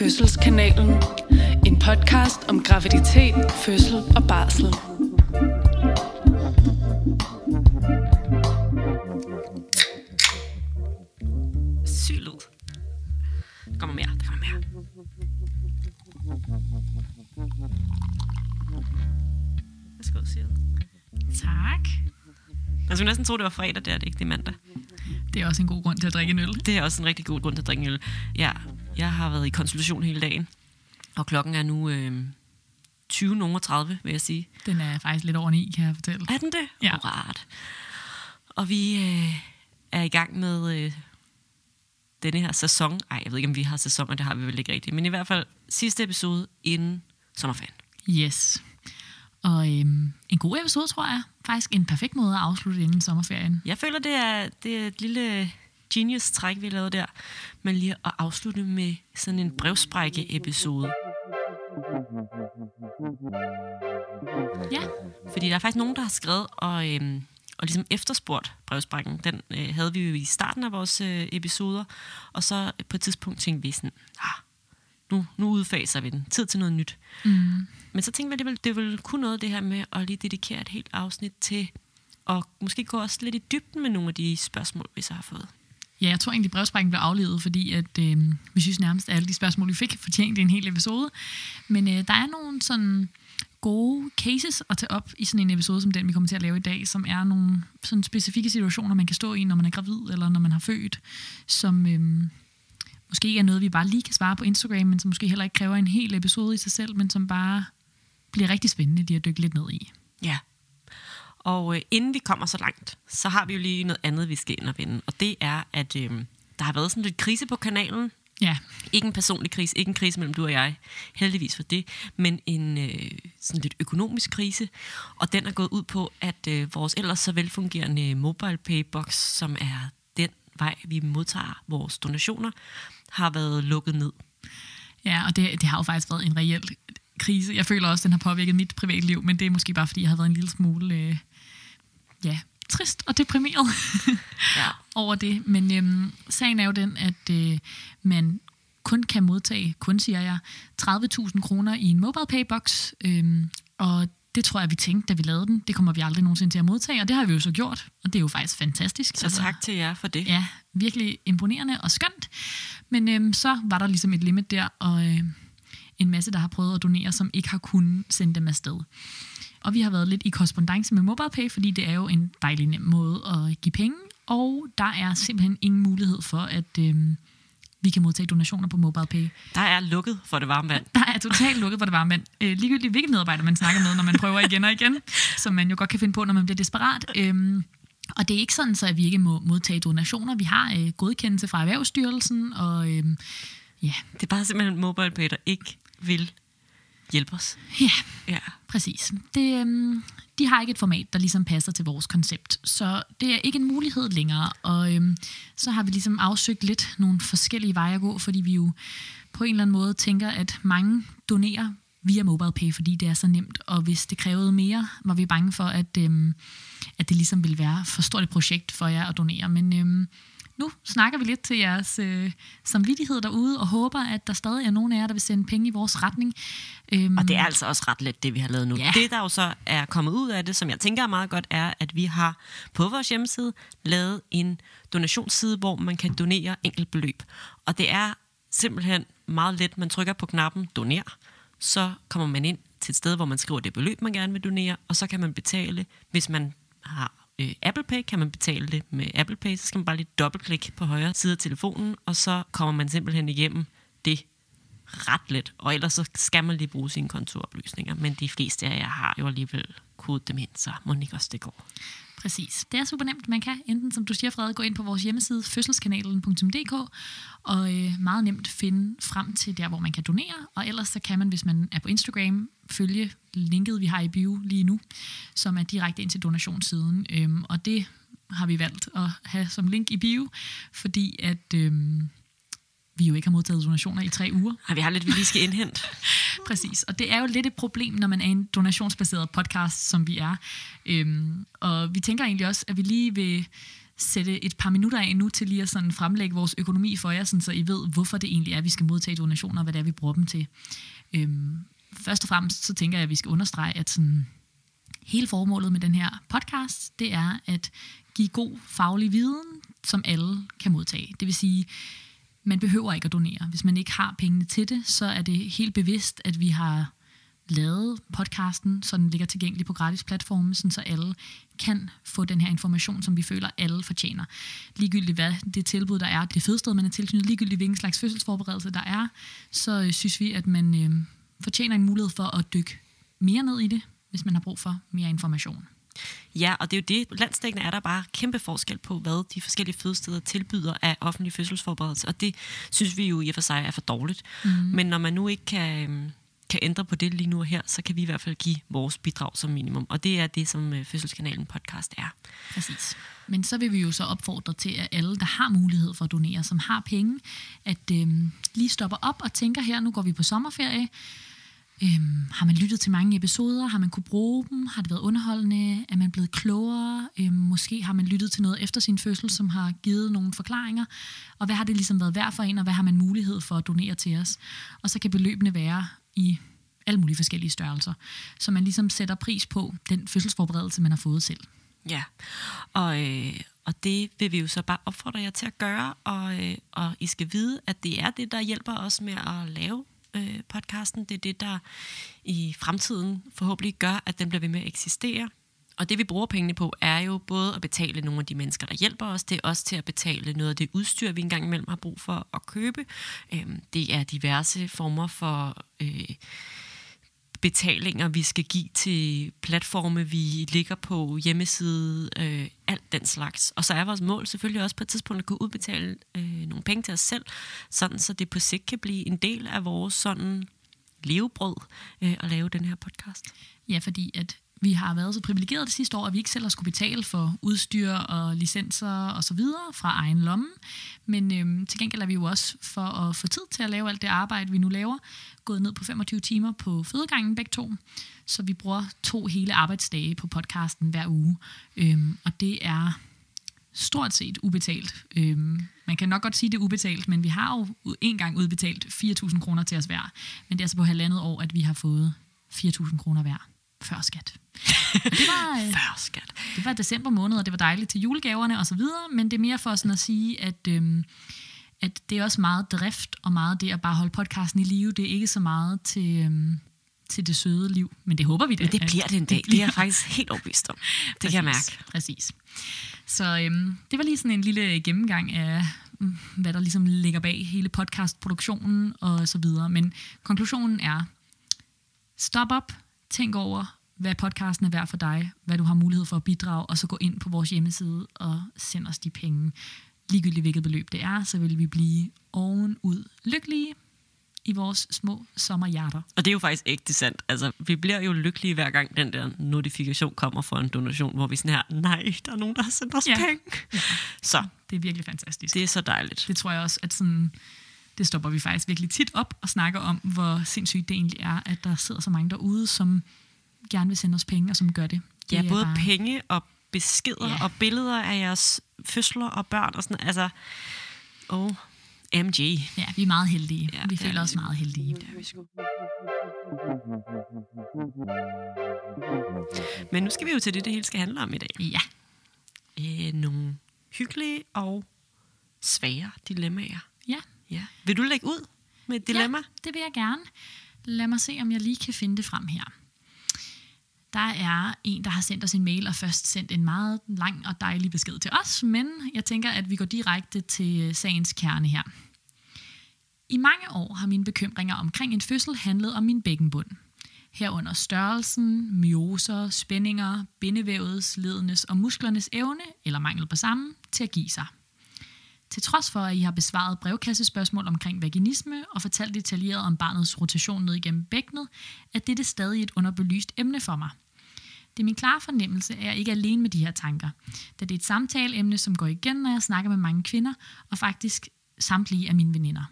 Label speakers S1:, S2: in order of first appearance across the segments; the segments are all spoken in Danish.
S1: Fødselskanalen. En podcast om graviditet, fødsel og barsel.
S2: Syg lyd. Der kommer mere, der kommer mere. Værsgo, Sil.
S3: Tak.
S2: Man skulle næsten tro, det var fredag, det er det ikke, det er mandag.
S3: Det er også en god grund til at drikke en øl.
S2: Det er også en rigtig god grund til at drikke en øl. Ja, jeg har været i konsultation hele dagen, og klokken er nu øh, 20.30, vil jeg sige.
S3: Den er faktisk lidt over ni, kan jeg fortælle.
S2: Er den det?
S3: Ja.
S2: Rart. Og vi øh, er i gang med øh, denne her sæson. Ej, jeg ved ikke, om vi har sæsoner, det har vi vel ikke rigtigt. Men i hvert fald sidste episode inden sommerferien.
S3: Yes. Og øhm, en god episode, tror jeg. Faktisk en perfekt måde at afslutte inden sommerferien.
S2: Jeg føler, det er, det er et lille genius-træk, vi lavede der. Men lige at afslutte med sådan en brevsprække-episode.
S3: Ja,
S2: Fordi der er faktisk nogen, der har skrevet og, øhm, og ligesom efterspurgt brevsprækken. Den øh, havde vi jo i starten af vores øh, episoder. Og så på et tidspunkt tænkte vi sådan, ah, nu, nu udfaser vi den. Tid til noget nyt.
S3: mm,
S2: Men så tænkte vi, det ville, det ville kunne noget det her med at lige dedikere et helt afsnit til og måske gå også lidt i dybden med nogle af de spørgsmål, vi så har fået
S3: ja jeg tror egentlig, brevsprækken blev aflevet, fordi at, øh, vi synes nærmest, at alle de spørgsmål, vi fik, fortjente en hel episode. Men øh, der er nogle sådan gode cases at tage op i sådan en episode som den, vi kommer til at lave i dag, som er nogle sådan specifikke situationer, man kan stå i, når man er gravid eller når man har født, som øh, måske ikke er noget, vi bare lige kan svare på Instagram, men som måske heller ikke kræver en hel episode i sig selv, men som bare bliver rigtig spændende lige at dykke lidt ned i.
S2: Ja. Og øh, inden vi kommer så langt, så har vi jo lige noget andet, vi skal ind og vende. Og det er, at øh, der har været sådan lidt krise på kanalen.
S3: Ja,
S2: Ikke en personlig krise, ikke en krise mellem du og jeg, heldigvis for det, men en øh, sådan lidt økonomisk krise. Og den er gået ud på, at øh, vores ellers så velfungerende mobile pay box, som er den vej, vi modtager vores donationer, har været lukket ned.
S3: Ja, og det, det har jo faktisk været en reel krise. Jeg føler også, at den har påvirket mit privatliv, men det er måske bare, fordi jeg har været en lille smule øh, ja, trist og deprimeret
S2: Ja.
S3: over det. Men øhm, sagen er jo den, at øh, man kun kan modtage, kun siger jeg, 30.000 kroner i en mobile pay box. Øhm, og det tror jeg, vi tænkte, da vi lavede den. Det kommer vi aldrig nogensinde til at modtage, og det har vi jo så gjort. Og det er jo faktisk fantastisk.
S2: Så tak til jer for det.
S3: Ja, virkelig imponerende og skønt. Men øhm, så var der ligesom et limit der, og øh, en masse, der har prøvet at donere, som ikke har kunnet sende dem afsted. Og vi har været lidt i korrespondence med MobilePay, fordi det er jo en dejlig nem måde at give penge, og der er simpelthen ingen mulighed for, at øhm, vi kan modtage donationer på MobilePay.
S2: Der er lukket for det varme vand.
S3: Der er totalt lukket for det varme vand. Øh, ligegyldigt hvilke medarbejder man snakker med, når man prøver igen og igen, som man jo godt kan finde på, når man bliver desperat. Øhm, og det er ikke sådan, så at vi ikke må modtage donationer. Vi har øh, godkendelse fra Erhvervsstyrelsen, og øhm, ja,
S2: Det er bare simpelthen MobilePay, der ikke vil hjælpe os.
S3: ja,
S2: Ja.
S3: præcis. Det, øhm, de har ikke et format, der ligesom passer til vores koncept, så det er ikke en mulighed længere. Og øhm, så har vi ligesom afsøgt lidt nogle forskellige veje at gå, fordi vi jo på en eller anden måde tænker, at mange donerer via MobilePay, fordi det er så nemt, og hvis det krævede mere, var vi bange for, at, øhm, at det ligesom ville være for stort et projekt for jer at donere. Men øhm, nu snakker vi lidt til jeres øh, samvittighed derude, og håber, at der stadig er nogen af jer, der vil sende penge i vores retning. Øhm,
S2: Og det er altså også ret let, det vi har lavet nu.
S3: Ja.
S2: Det, der jo så er kommet ud af det, som jeg tænker er meget godt, er, at vi har på vores hjemmeside lavet en donationsside, hvor man kan donere enkelt beløb. Og det er simpelthen meget let. Man trykker på knappen doner, så kommer man ind til et sted, hvor man skriver det beløb, man gerne vil donere, og så kan man betale, hvis man har øh, Apple Pay, kan man betale det med Apple Pay, så skal man bare lige dobbeltklikke på højre side af telefonen, og så kommer man simpelthen igennem det ret let, og ellers så skal man lige bruge sine kontooplysninger, men de fleste af jer har jo alligevel kodet dem ind, så må ikke også det går.
S3: Præcis. Det er super nemt. Man kan enten, som du siger, Frederik, gå ind på vores hjemmeside, fødselskanalen.dk, og øh, meget nemt finde frem til der, hvor man kan donere. Og ellers så kan man, hvis man er på Instagram, følge linket, vi har i bio lige nu, som er direkte ind til donationssiden. Øhm, og det har vi valgt at have som link i bio, fordi at øhm, vi jo ikke har modtaget donationer i tre uger.
S2: Har vi har lidt, vi lige skal indhente.
S3: Præcis, og det er jo lidt et problem, når man er en donationsbaseret podcast, som vi er. Øhm, og vi tænker egentlig også, at vi lige vil sætte et par minutter af nu til lige at sådan fremlægge vores økonomi for jer, sådan så I ved, hvorfor det egentlig er, at vi skal modtage donationer, og hvad det er, vi bruger dem til. Øhm, først og fremmest så tænker jeg, at vi skal understrege, at sådan, hele formålet med den her podcast, det er at give god faglig viden, som alle kan modtage. Det vil sige, man behøver ikke at donere. Hvis man ikke har pengene til det, så er det helt bevidst, at vi har lavet podcasten, så den ligger tilgængelig på gratis platforme, så alle kan få den her information, som vi føler, alle fortjener. Ligegyldigt hvad det tilbud, der er, det fødsted, man er tilknyttet, ligegyldigt hvilken slags fødselsforberedelse der er, så øh, synes vi, at man øh, fortjener en mulighed for at dykke mere ned i det, hvis man har brug for mere information.
S2: Ja, og det er jo det. Landstækkende er der bare kæmpe forskel på, hvad de forskellige fødesteder tilbyder af offentlig fødselsforberedelse, og det synes vi jo i og for sig er for dårligt. Mm. Men når man nu ikke kan, øhm, kan ændre på det lige nu og her, så kan vi i hvert fald give vores bidrag som minimum. Og det er det, som øh, Fødselskanalen podcast er.
S3: Præcis. Men så vil vi jo så opfordre til, at alle, der har mulighed for at donere, som har penge, at øh, lige stopper op og tænker her, nu går vi på sommerferie, Øhm, har man lyttet til mange episoder? Har man kunne bruge dem? Har det været underholdende? Er man blevet klogere? Øhm, måske har man lyttet til noget efter sin fødsel, som har givet nogle forklaringer. Og hvad har det ligesom været værd for en, og hvad har man mulighed for at donere til os? Og så kan beløbene være i alle mulige forskellige størrelser. Så man ligesom sætter pris på den fødselsforberedelse, man har fået selv.
S2: Ja, og, øh, og det vil vi jo så bare opfordre jer til at gøre, og, øh, og I skal vide, at det er det, der hjælper os med at lave øh, podcasten. Det er det, der i fremtiden forhåbentlig gør, at den bliver ved med at eksistere. Og det vi bruger pengene på, er jo både at betale nogle af de mennesker, der hjælper os. Det er også til at betale noget af det udstyr, vi engang imellem har brug for at købe. Øhm, det er diverse former for øh, betalinger, vi skal give til platforme, vi ligger på, hjemmeside, øh, alt den slags. Og så er vores mål selvfølgelig også på et tidspunkt at kunne udbetale øh, nogle penge til os selv, sådan så det på sigt kan blive en del af vores sådan levebrød øh, at lave den her podcast.
S3: Ja, fordi at vi har været så privilegerede det sidste år, at vi ikke selv har skulle betale for udstyr og licenser og så videre fra egen lomme. Men øhm, til gengæld er vi jo også for at få tid til at lave alt det arbejde, vi nu laver, gået ned på 25 timer på fødegangen begge to. Så vi bruger to hele arbejdsdage på podcasten hver uge. Øhm, og det er stort set ubetalt. Øhm, man kan nok godt sige, det er ubetalt, men vi har jo en gang udbetalt 4.000 kroner til os hver. Men det er altså på halvandet år, at vi har fået 4.000 kroner hver før skat. Det var,
S2: øh, før skat.
S3: Det var december måned, og det var dejligt til julegaverne og så videre, men det er mere for sådan at sige, at, øhm, at det er også meget drift og meget det at bare holde podcasten i live. Det er ikke så meget til, øhm, til det søde liv, men det håber vi da.
S2: Men det bliver det en dag. Det, det er jeg faktisk helt overbevist om. Det præcis, kan jeg mærke.
S3: Præcis. Så øhm, det var lige sådan en lille gennemgang af, mm, hvad der ligesom ligger bag hele podcastproduktionen og så videre. Men konklusionen er, stop op, tænk over, hvad podcasten er værd for dig, hvad du har mulighed for at bidrage, og så gå ind på vores hjemmeside og send os de penge. Ligegyldigt hvilket beløb det er, så vil vi blive ovenud lykkelige i vores små sommerhjerter.
S2: Og det er jo faktisk ægte sandt. Altså, vi bliver jo lykkelige hver gang den der notifikation kommer for en donation, hvor vi sådan her, nej, der er nogen, der har sendt os ja. penge. Ja. Så.
S3: Det er virkelig fantastisk.
S2: Det er så dejligt.
S3: Det tror jeg også, at sådan, det stopper vi faktisk virkelig tit op og snakker om, hvor sindssygt det egentlig er, at der sidder så mange derude, som gerne vil sende os penge, og som gør det. det
S2: ja, både bare... penge og beskeder ja. og billeder af jeres fødsler og børn og sådan Altså, oh, MG.
S3: Ja, vi er meget heldige. Ja, vi føler os meget heldige.
S2: Men nu skal vi jo til det, det hele skal handle om i dag.
S3: Ja.
S2: Øh, nogle hyggelige og svære dilemmaer.
S3: Ja.
S2: Ja. Vil du lægge ud med et dilemma? Ja,
S3: det vil jeg gerne. Lad mig se, om jeg lige kan finde det frem her. Der er en, der har sendt os en mail og først sendt en meget lang og dejlig besked til os, men jeg tænker, at vi går direkte til øh, sagens kerne her. I mange år har mine bekymringer omkring en fødsel handlet om min bækkenbund. Herunder størrelsen, myoser, spændinger, bindevævets, ledenes og musklernes evne, eller mangel på samme, til at give sig. Til trods for, at I har besvaret brevkassespørgsmål omkring vaginisme og fortalt detaljeret om barnets rotation ned igennem bækkenet, er dette stadig et underbelyst emne for mig. Det er min klare fornemmelse, at jeg ikke er alene med de her tanker, da det er et samtaleemne, som går igen, når jeg snakker med mange kvinder, og faktisk samtlige af mine veninder.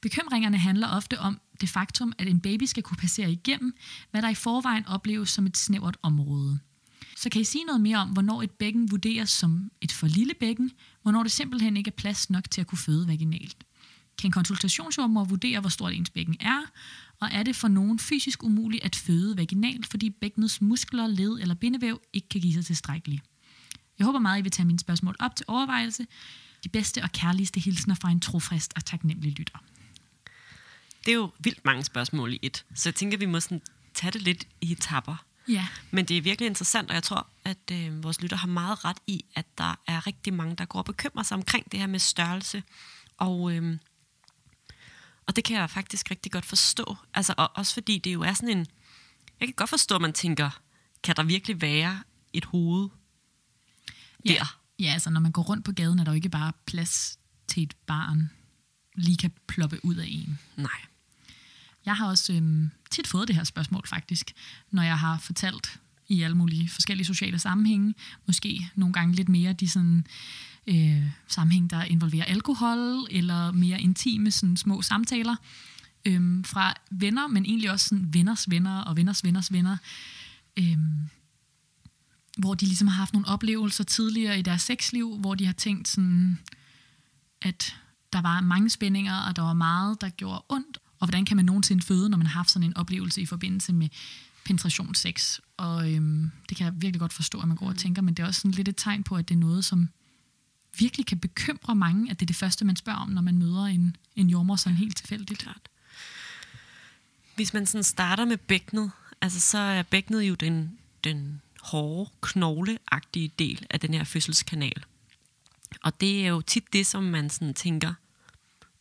S3: Bekymringerne handler ofte om det faktum, at en baby skal kunne passere igennem, hvad der i forvejen opleves som et snævert område – så kan I sige noget mere om, hvornår et bækken vurderes som et for lille bækken, hvornår det simpelthen ikke er plads nok til at kunne føde vaginalt? Kan en konsultationsjordmor vurdere, hvor stort ens bækken er, og er det for nogen fysisk umuligt at føde vaginalt, fordi bækkenets muskler, led eller bindevæv ikke kan give sig tilstrækkeligt? Jeg håber meget, I vil tage mine spørgsmål op til overvejelse. De bedste og kærligste hilsner fra en trofast og taknemmelig lytter.
S2: Det er jo vildt mange spørgsmål i et, så jeg tænker, vi må sådan tage det lidt i etapper.
S3: Ja.
S2: Men det er virkelig interessant, og jeg tror, at øh, vores lytter har meget ret i, at der er rigtig mange, der går og bekymrer sig omkring det her med størrelse. Og, øh, og det kan jeg faktisk rigtig godt forstå. Altså, og også fordi det jo er sådan en... Jeg kan godt forstå, at man tænker, kan der virkelig være et hoved
S3: Ja.
S2: der?
S3: ja, altså når man går rundt på gaden, er der jo ikke bare plads til et barn, lige kan ploppe ud af en.
S2: Nej.
S3: Jeg har også øhm, tit fået det her spørgsmål faktisk, når jeg har fortalt i alle mulige forskellige sociale sammenhænge. Måske nogle gange lidt mere de sådan, øh, sammenhæng, der involverer alkohol, eller mere intime sådan, små samtaler øhm, fra venner, men egentlig også sådan, venners venner og venners venners venner. Øhm, hvor de ligesom har haft nogle oplevelser tidligere i deres sexliv, hvor de har tænkt sådan, at der var mange spændinger, og der var meget, der gjorde ondt. Og hvordan kan man nogensinde føde, når man har haft sådan en oplevelse i forbindelse med penetrationssex? Og øhm, det kan jeg virkelig godt forstå, at man går og tænker, men det er også sådan lidt et tegn på, at det er noget, som virkelig kan bekymre mange, at det er det første, man spørger om, når man møder en, en jordmor sådan helt tilfældigt.
S2: Klart. Hvis man sådan starter med bækkenet, altså så er bækkenet jo den, den hårde, knogleagtige del af den her fødselskanal. Og det er jo tit det, som man sådan tænker,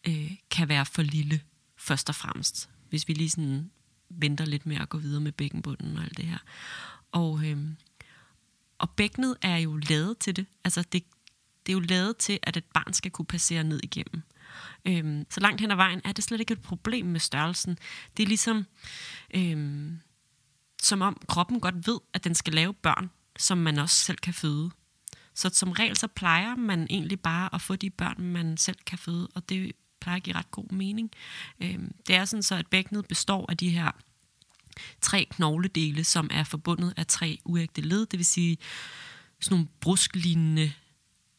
S2: øh, kan være for lille, først og fremmest. Hvis vi lige sådan venter lidt med at gå videre med bækkenbunden og alt det her. Og, øh, og bækkenet er jo lavet til det. Altså det, det er jo lavet til, at et barn skal kunne passere ned igennem. Øhm, så langt hen ad vejen er det slet ikke et problem med størrelsen. Det er ligesom, øhm, som om kroppen godt ved, at den skal lave børn, som man også selv kan føde. Så som regel så plejer man egentlig bare at få de børn, man selv kan føde, og det plejer at give ret god mening. Øh, det er sådan så, at bækkenet består af de her tre knogledele, som er forbundet af tre uægte led, det vil sige sådan nogle brusklignende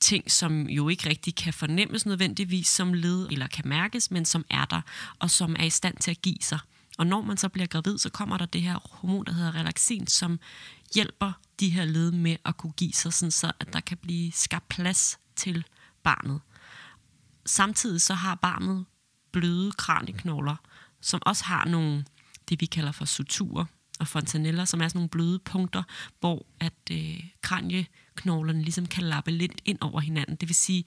S2: ting, som jo ikke rigtig kan fornemmes nødvendigvis som led, eller kan mærkes, men som er der, og som er i stand til at give sig. Og når man så bliver gravid, så kommer der det her hormon, der hedder relaxin, som hjælper de her led med at kunne give sig, sådan så at der kan blive skabt plads til barnet. Samtidig så har barnet bløde kranieknogler, som også har nogle, det vi kalder for suturer og fontaneller, som er sådan nogle bløde punkter, hvor at øh, kranieknoglerne ligesom kan lappe lidt ind over hinanden. Det vil sige,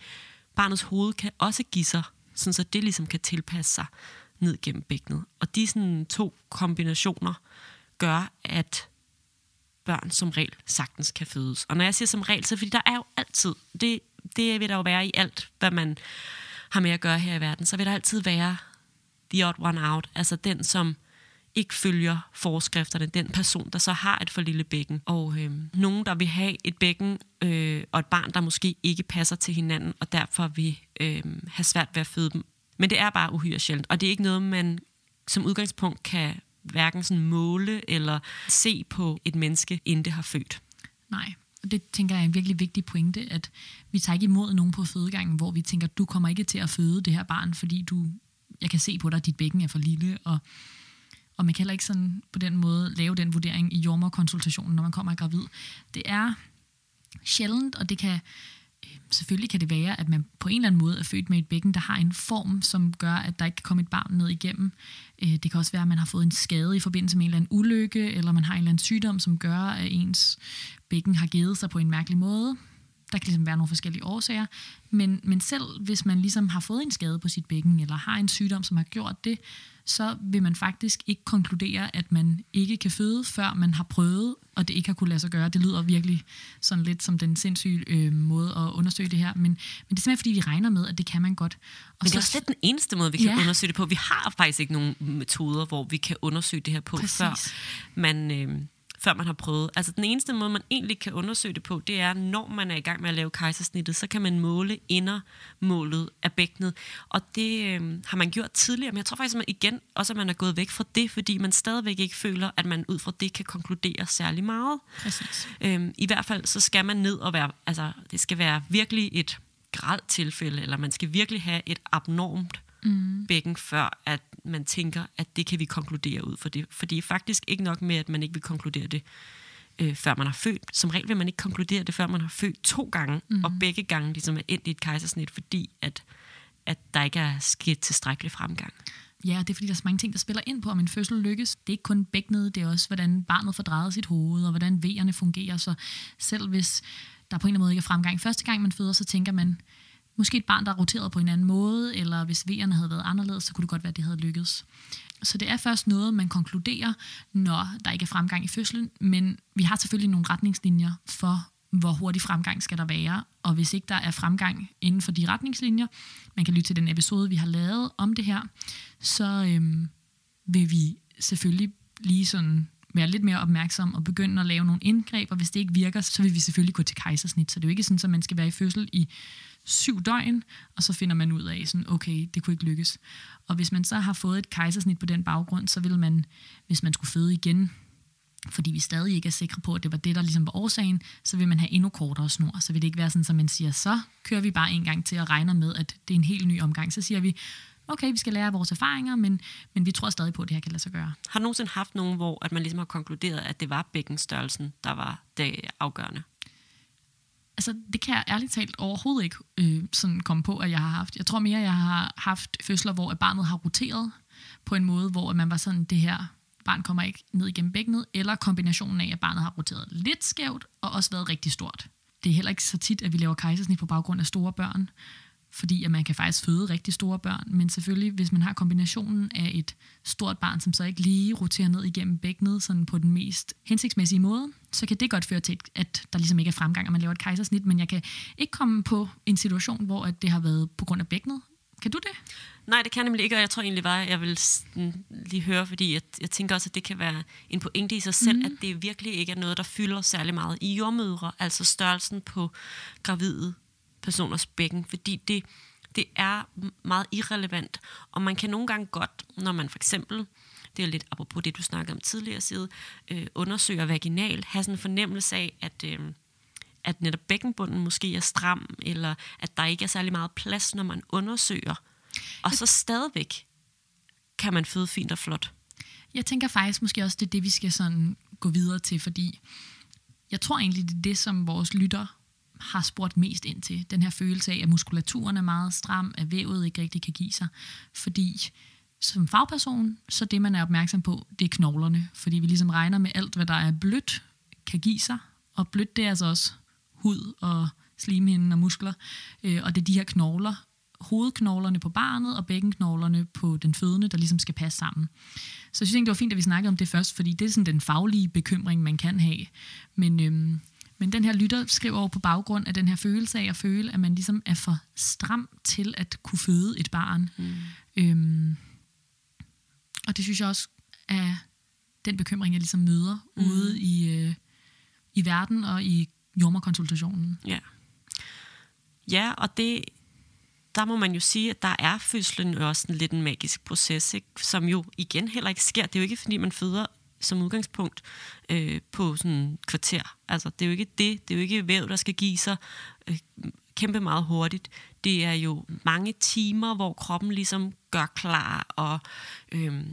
S2: barnets hoved kan også give sig, sådan så det ligesom kan tilpasse sig ned gennem bækkenet. Og de sådan to kombinationer gør, at børn som regel sagtens kan fødes. Og når jeg siger som regel, så fordi der er jo altid, det, det vil der jo være i alt, hvad man har med at gøre her i verden, så vil der altid være the odd one out, altså den, som ikke følger forskrifterne, den person, der så har et for lille bækken. Og øh, nogen, der vil have et bækken øh, og et barn, der måske ikke passer til hinanden, og derfor vil øh, have svært ved at føde dem. Men det er bare uhyre sjældent, og det er ikke noget, man som udgangspunkt kan hverken sådan måle eller se på et menneske, inden det har født.
S3: Nej, og det tænker jeg er en virkelig vigtig pointe, at vi tager ikke imod nogen på fødegangen, hvor vi tænker, du kommer ikke til at føde det her barn, fordi du, jeg kan se på dig, at dit bækken er for lille, og, og man kan heller ikke sådan på den måde lave den vurdering i jordmorkonsultationen, når man kommer er gravid. Det er sjældent, og det kan selvfølgelig kan det være, at man på en eller anden måde er født med et bækken, der har en form, som gør, at der ikke kan komme et barn ned igennem. Øh, det kan også være, at man har fået en skade i forbindelse med en eller anden ulykke, eller man har en eller anden sygdom, som gør, at ens bækken har givet sig på en mærkelig måde. Der kan ligesom være nogle forskellige årsager. Men, men selv hvis man ligesom har fået en skade på sit bækken, eller har en sygdom, som har gjort det, så vil man faktisk ikke konkludere, at man ikke kan føde, før man har prøvet, og det ikke har kunne lade sig gøre. Det lyder virkelig sådan lidt som den sindssyge øh, måde at undersøge det her, men, men det er simpelthen fordi, vi regner med, at det kan man godt. Og
S2: men det er også lidt den eneste måde, vi kan
S3: Ja.
S2: undersøge det på. Vi har faktisk ikke nogen metoder, hvor vi kan undersøge det her på,
S3: Præcis.
S2: før man, øh, før man har prøvet. Altså den eneste måde, man egentlig kan undersøge det på, det er, når man er i gang med at lave kejsersnittet, så kan man måle indermålet af bækkenet. Og det øh, har man gjort tidligere, men jeg tror faktisk, at man igen også, at man er gået væk fra det, fordi man stadigvæk ikke føler, at man ud fra det kan konkludere særlig meget.
S3: Præcis.
S2: Øhm, I hvert fald så skal man ned og være, altså det skal være virkelig et gralt tilfælde, eller man skal virkelig have et abnormt mm. bækken, før at man tænker, at det kan vi konkludere ud for det. For det er faktisk ikke nok med, at man ikke vil konkludere det, øh, før man har født. Som regel vil man ikke konkludere det, før man har født to gange, mm. og begge gange ligesom er endt i et kejsersnit, fordi at, at der ikke er sket tilstrækkelig fremgang.
S3: Ja, det er fordi, der er så mange ting, der spiller ind på, om en fødsel lykkes. Det er ikke kun bækkenet, det er også, hvordan barnet får drejet sit hoved, og hvordan vejerne fungerer. Så selv hvis der på en eller anden måde ikke er fremgang første gang, man føder, så tænker man, måske et barn, der roterede roteret på en anden måde, eller hvis V'erne havde været anderledes, så kunne det godt være, at det havde lykkedes. Så det er først noget, man konkluderer, når der ikke er fremgang i fødslen, men vi har selvfølgelig nogle retningslinjer for, hvor hurtig fremgang skal der være, og hvis ikke der er fremgang inden for de retningslinjer, man kan lytte til den episode, vi har lavet om det her, så øhm, vil vi selvfølgelig lige sådan være lidt mere opmærksom og begynde at lave nogle indgreb, og hvis det ikke virker, så vil vi selvfølgelig gå til kejsersnit. Så det er jo ikke sådan, at man skal være i fødsel i syv døgn, og så finder man ud af, sådan, okay, det kunne ikke lykkes. Og hvis man så har fået et kejsersnit på den baggrund, så vil man, hvis man skulle føde igen, fordi vi stadig ikke er sikre på, at det var det, der ligesom var årsagen, så vil man have endnu kortere snor. Så vil det ikke være sådan, at man siger, så kører vi bare en gang til og regner med, at det er en helt ny omgang. Så siger vi, okay, vi skal lære vores erfaringer, men, men vi tror stadig på, at det her kan lade sig gøre.
S2: Har du nogensinde haft nogen, hvor at man ligesom har konkluderet, at det var bækkenstørrelsen, der var det afgørende?
S3: Altså, det kan jeg ærligt talt overhovedet ikke øh, sådan komme på, at jeg har haft. Jeg tror mere, jeg har haft fødsler, hvor barnet har roteret på en måde, hvor man var sådan, det her barn kommer ikke ned igennem bækkenet, eller kombinationen af, at barnet har roteret lidt skævt, og også været rigtig stort. Det er heller ikke så tit, at vi laver kejsersnit på baggrund af store børn fordi at man kan faktisk føde rigtig store børn, men selvfølgelig, hvis man har kombinationen af et stort barn, som så ikke lige roterer ned igennem bækkenet sådan på den mest hensigtsmæssige måde, så kan det godt føre til, at der ligesom ikke er fremgang, og man laver et kejsersnit, men jeg kan ikke komme på en situation, hvor det har været på grund af bækkenet. Kan du det?
S2: Nej, det kan jeg nemlig ikke, og jeg tror egentlig bare, at jeg vil lige høre, fordi jeg, jeg tænker også, at det kan være en pointe i sig selv, mm. at det virkelig ikke er noget, der fylder særlig meget i jordmødre, altså størrelsen på gravide personers bækken, fordi det, det er meget irrelevant. Og man kan nogle gange godt, når man for eksempel, det er lidt apropos det, du snakkede om tidligere side, øh, undersøger vaginal, have sådan en fornemmelse af, at, øh, at netop bækkenbunden måske er stram, eller at der ikke er særlig meget plads, når man undersøger. Og så stadigvæk kan man føde fint og flot.
S3: Jeg tænker faktisk måske også, det er det, vi skal sådan gå videre til, fordi jeg tror egentlig, det er det, som vores lytter har spurgt mest ind til. Den her følelse af, at muskulaturen er meget stram, at vævet ikke rigtig kan give sig. Fordi som fagperson, så det, man er opmærksom på, det er knoglerne. Fordi vi ligesom regner med alt, hvad der er blødt, kan give sig. Og blødt, det er altså også hud og slimhinden og muskler. Øh, og det er de her knogler, hovedknoglerne på barnet og bækkenknoglerne på den fødende, der ligesom skal passe sammen. Så jeg synes egentlig, det var fint, at vi snakkede om det først, fordi det er sådan den faglige bekymring, man kan have. Men øhm, men den her lytter skriver over på baggrund af den her følelse af at føle, at man ligesom er for stram til at kunne føde et barn. Mm. Øhm, og det synes jeg også er den bekymring, jeg ligesom møder mm. ude i, øh, i verden og i jordmorkonsultationen.
S2: Ja. Ja, og det, der må man jo sige, at der er fødslen jo også en lidt en magisk proces, ikke? som jo igen heller ikke sker. Det er jo ikke, fordi man føder som udgangspunkt øh, på sådan kvarter. Altså, det er jo ikke det. Det er jo ikke væv, der skal give sig øh, kæmpe meget hurtigt. Det er jo mange timer, hvor kroppen ligesom gør klar og øh,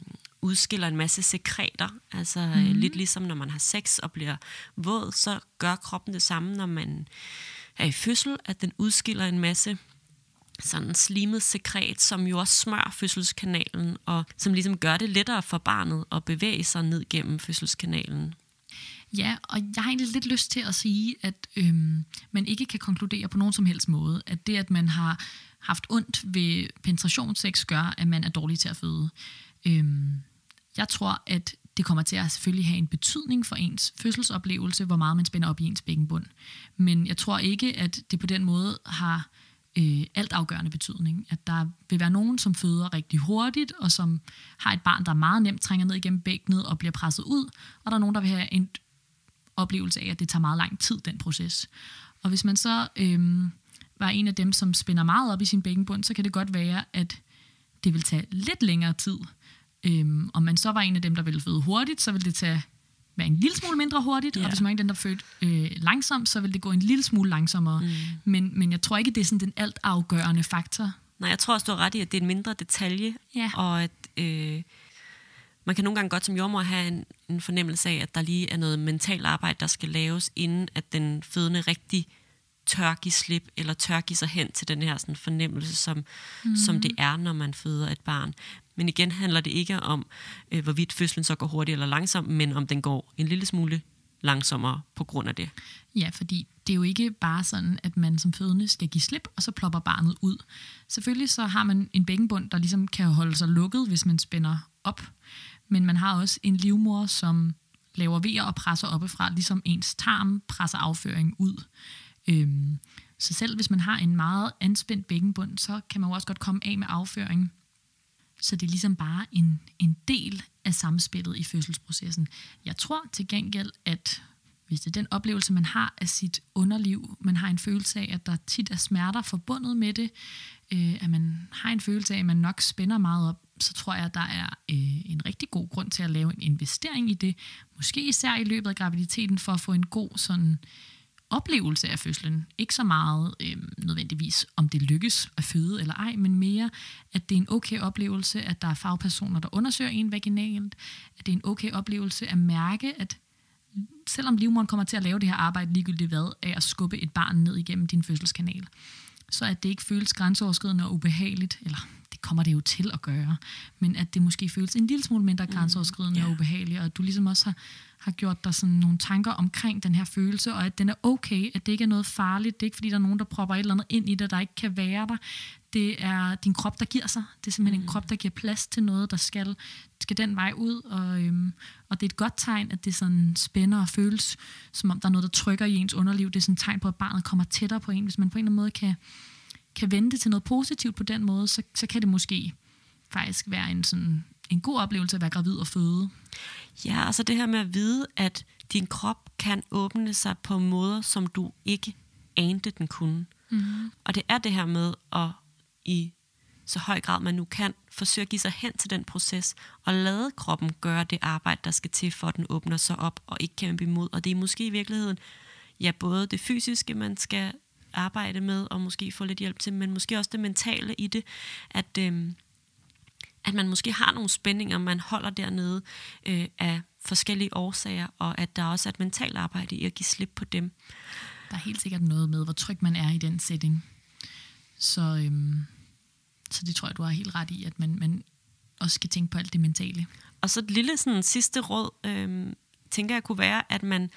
S2: udskiller en masse sekreter. Altså mm-hmm. lidt ligesom når man har sex og bliver våd, så gør kroppen det samme, når man er i fødsel, at den udskiller en masse sådan slimet sekret, som jo også smører fødselskanalen, og som ligesom gør det lettere for barnet at bevæge sig ned gennem fødselskanalen.
S3: Ja, og jeg har egentlig lidt lyst til at sige, at øhm, man ikke kan konkludere på nogen som helst måde, at det, at man har haft ondt ved penetrationssex, gør, at man er dårlig til at føde. Øhm, jeg tror, at det kommer til at selvfølgelig have en betydning for ens fødselsoplevelse, hvor meget man spænder op i ens bækkenbund. Men jeg tror ikke, at det på den måde har øh, altafgørende betydning. At der vil være nogen, som føder rigtig hurtigt, og som har et barn, der meget nemt trænger ned igennem bækkenet og bliver presset ud, og der er nogen, der vil have en oplevelse af, at det tager meget lang tid, den proces. Og hvis man så øh, var en af dem, som spænder meget op i sin bækkenbund, så kan det godt være, at det vil tage lidt længere tid. Øhm, om man så var en af dem, der ville føde hurtigt, så vil det tage være en lille smule mindre hurtigt, ja. og hvis man er en af dem, der født øh, langsomt, så vil det gå en lille smule langsommere. Mm. Men, men jeg tror ikke, det er sådan den alt afgørende faktor.
S2: Nej, jeg tror også, du har ret i, at det er en mindre detalje,
S3: Ja.
S2: og at øh, man kan nogle gange godt som jordmor have en, en fornemmelse af, at der lige er noget mentalt arbejde, der skal laves, inden at den fødende rigtig tør give slip, eller tør give sig hen til den her sådan, fornemmelse, som, mm. som det er, når man føder et barn. Men igen handler det ikke om, øh, hvorvidt fødslen så går hurtigt eller langsomt, men om den går en lille smule langsommere på grund af det.
S3: Ja, fordi det er jo ikke bare sådan, at man som fødende skal give slip, og så plopper barnet ud. Selvfølgelig så har man en bækkenbund, der ligesom kan holde sig lukket, hvis man spænder op. Men man har også en livmor, som laver vejer og presser oppefra, ligesom ens tarm presser afføring ud. Øhm, så selv hvis man har en meget anspændt bækkenbund, så kan man jo også godt komme af med afføring. Så det er ligesom bare en, en del af samspillet i fødselsprocessen. Jeg tror til gengæld, at hvis det er den oplevelse, man har af sit underliv, man har en følelse af, at der tit er smerter forbundet med det, øh, at man har en følelse af, at man nok spænder meget op, så tror jeg, at der er øh, en rigtig god grund til at lave en investering i det. Måske især i løbet af graviditeten, for at få en god sådan oplevelse af fødslen. Ikke så meget øh, nødvendigvis, om det lykkes at føde eller ej, men mere, at det er en okay oplevelse, at der er fagpersoner, der undersøger en vaginalt, at det er en okay oplevelse at mærke, at selvom livmoderen kommer til at lave det her arbejde ligegyldigt hvad, af at skubbe et barn ned igennem din fødselskanal, så at det ikke føles grænseoverskridende og ubehageligt, eller kommer det jo til at gøre, men at det måske føles en lille smule mindre grænseoverskridende mm,
S2: ja.
S3: og ubehageligt, og at du ligesom også har, har gjort dig sådan nogle tanker omkring den her følelse, og at den er okay, at det ikke er noget farligt, det er ikke fordi, der er nogen, der propper et eller andet ind i dig, der ikke kan være der. Det er din krop, der giver sig. Det er simpelthen mm. en krop, der giver plads til noget, der skal, skal den vej ud, og, øhm, og det er et godt tegn, at det sådan spænder og føles, som om der er noget, der trykker i ens underliv. Det er sådan et tegn på, at barnet kommer tættere på en. Hvis man på en eller anden måde kan, kan vende det til noget positivt på den måde, så, så kan det måske faktisk være en, sådan, en god oplevelse at være gravid og føde.
S2: Ja, altså det her med at vide, at din krop kan åbne sig på måder, som du ikke anede, den kunne. Mm. Og det er det her med at i så høj grad man nu kan, forsøge at give sig hen til den proces, og lade kroppen gøre det arbejde, der skal til, for at den åbner sig op og ikke kæmpe imod. Og det er måske i virkeligheden, ja, både det fysiske, man skal arbejde med, og måske få lidt hjælp til, men måske også det mentale i det, at, øhm, at man måske har nogle spændinger, man holder dernede øh, af forskellige årsager, og at der også er et mentalt arbejde i at give slip på dem.
S3: Der er helt sikkert noget med, hvor tryg man er i den setting. Så, øhm, så det tror jeg, du har helt ret i, at man, man også skal tænke på alt det mentale.
S2: Og så et lille sådan, sidste råd, øh, tænker jeg kunne være, at man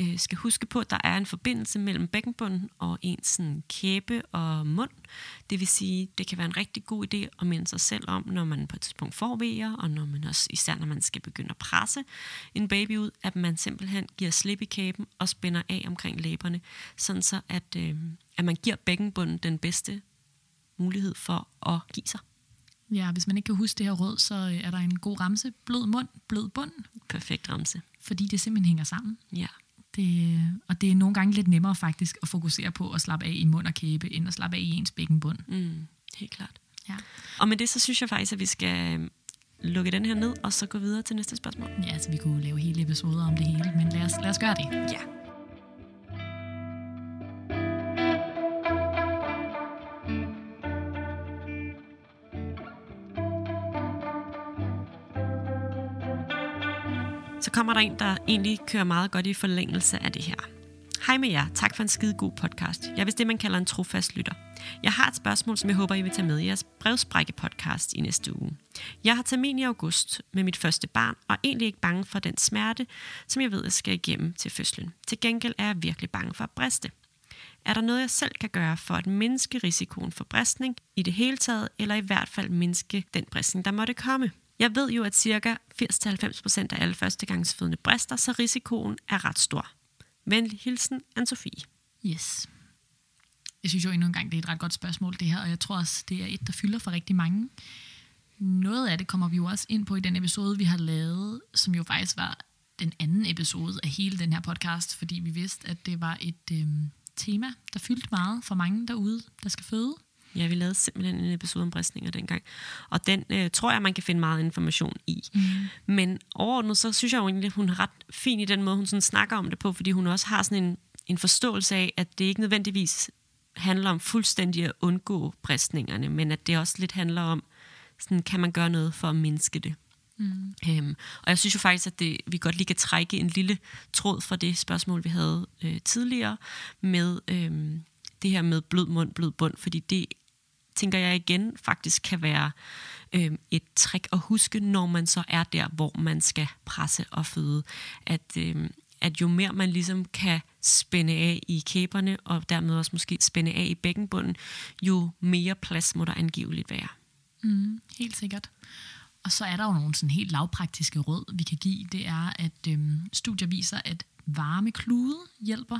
S2: øh, skal huske på, at der er en forbindelse mellem bækkenbunden og ens sådan, kæbe og mund. Det vil sige, det kan være en rigtig god idé at minde sig selv om, når man på et tidspunkt får vejer, og når man også, især når man skal begynde at presse en baby ud, at man simpelthen giver slip i kæben og spænder af omkring læberne, sådan så at, øh, at man giver bækkenbunden den bedste mulighed for at give sig.
S3: Ja, hvis man ikke kan huske det her råd, så øh, er der en god ramse. Blød mund, blød bund,
S2: Perfekt ramse.
S3: fordi det simpelthen hænger sammen.
S2: Ja.
S3: Det, og det er nogle gange lidt nemmere faktisk at fokusere på at slappe af i mund og kæbe, end at slappe af i ens bækkenbund.
S2: Mm, helt klart.
S3: Ja.
S2: Og med det, så synes jeg faktisk, at vi skal øh, lukke den her ned, og så gå videre til næste spørgsmål.
S3: ja, altså vi kunne lave hele episoder om det hele, men lad os, lad os gøre det.
S2: Ja. Så kommer der en, der egentlig kører meget godt i forlængelse af det her. Hej med jer. Tak for en skide god podcast. Jeg er vist det, man kalder en trofast lytter. Jeg har et spørgsmål, som jeg håber, I vil tage med i jeres brevsprække podcast i næste uge. Jeg har termin i august med mit første barn, og er egentlig ikke bange for den smerte, som jeg ved, jeg skal igennem til fødslen. Til gengæld er jeg virkelig bange for at briste. Er der noget, jeg selv kan gøre for at mindske risikoen for bristning i det hele taget, eller i hvert fald mindske den bristning, der måtte komme? Jeg ved jo, at ca. 80-90% af alle førstegangsfødende brister, så risikoen er ret stor. Venlig hilsen, Anne-Sophie.
S3: Yes. Jeg synes jo endnu en gang, det er et ret godt spørgsmål, det her, og jeg tror også, det er et, der fylder for rigtig mange. Noget af det kommer vi jo også ind på i den episode, vi har lavet, som jo faktisk var den anden episode af hele den her podcast, fordi vi vidste, at det var et øh, tema, der fyldte meget for mange derude, der skal føde.
S2: Ja, vi lavede simpelthen en episode om bristninger dengang. Og den øh, tror jeg, man kan finde meget information i. Mm. Men overordnet, så synes jeg jo egentlig, at hun er ret fin i den måde, hun sådan snakker om det på, fordi hun også har sådan en, en forståelse af, at det ikke nødvendigvis handler om fuldstændig at undgå bristningerne, men at det også lidt handler om, sådan, kan man gøre noget for at mindske det. Mm. Øhm, og jeg synes jo faktisk, at det, vi godt lige kan trække en lille tråd fra det spørgsmål, vi havde øh, tidligere, med øhm, det her med blød mund, blød bund, fordi det tænker jeg igen faktisk kan være øh, et trick at huske, når man så er der, hvor man skal presse og føde. At, øh, at jo mere man ligesom kan spænde af i kæberne, og dermed også måske spænde af i bækkenbunden, jo mere plads må der angiveligt være.
S3: Mm, helt sikkert. Og så er der jo nogle sådan helt lavpraktiske råd, vi kan give. Det er, at øhm, studier viser, at varme klude hjælper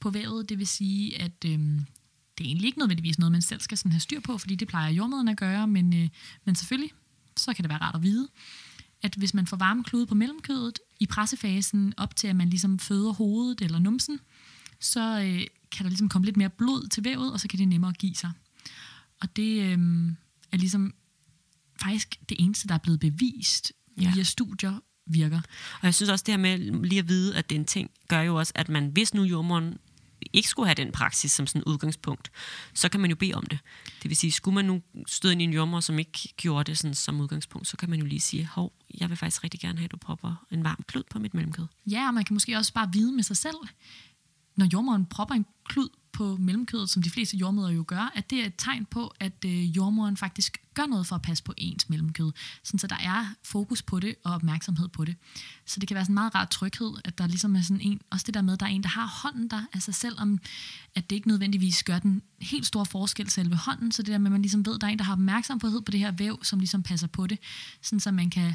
S3: på vævet. Det vil sige, at øhm, det er egentlig ikke nødvendigvis noget, man selv skal sådan have styr på, fordi det plejer jordmøderne at gøre, men, øh, men selvfølgelig, så kan det være rart at vide, at hvis man får varme klude på mellemkødet i pressefasen, op til at man ligesom føder hovedet eller numsen, så øh, kan der ligesom komme lidt mere blod til vævet, og så kan det nemmere give sig. Og det øh, er ligesom faktisk det eneste, der er blevet bevist ja. via studier virker.
S2: Og jeg synes også, det her med lige at vide, at det er en ting, gør jo også, at man, hvis nu jordmoren ikke skulle have den praksis som sådan udgangspunkt, så kan man jo bede om det. Det vil sige, skulle man nu støde ind i en jommer, som ikke gjorde det sådan som udgangspunkt, så kan man jo lige sige, hov, jeg vil faktisk rigtig gerne have, at du propper en varm klud på mit mellemkød.
S3: Ja, og man kan måske også bare vide med sig selv, når jordmoren propper en klud på mellemkødet, som de fleste jordmøder jo gør, at det er et tegn på, at øh, jordmoren faktisk gør noget for at passe på ens mellemkød. Sådan, så der er fokus på det og opmærksomhed på det. Så det kan være sådan en meget rar tryghed, at der ligesom er sådan en, også det der med, at der er en, der har hånden der, altså selvom at det ikke nødvendigvis gør den helt store forskel selve hånden, så det der med, at man ligesom ved, at der er en, der har opmærksomhed på det her væv, som ligesom passer på det, sådan så man kan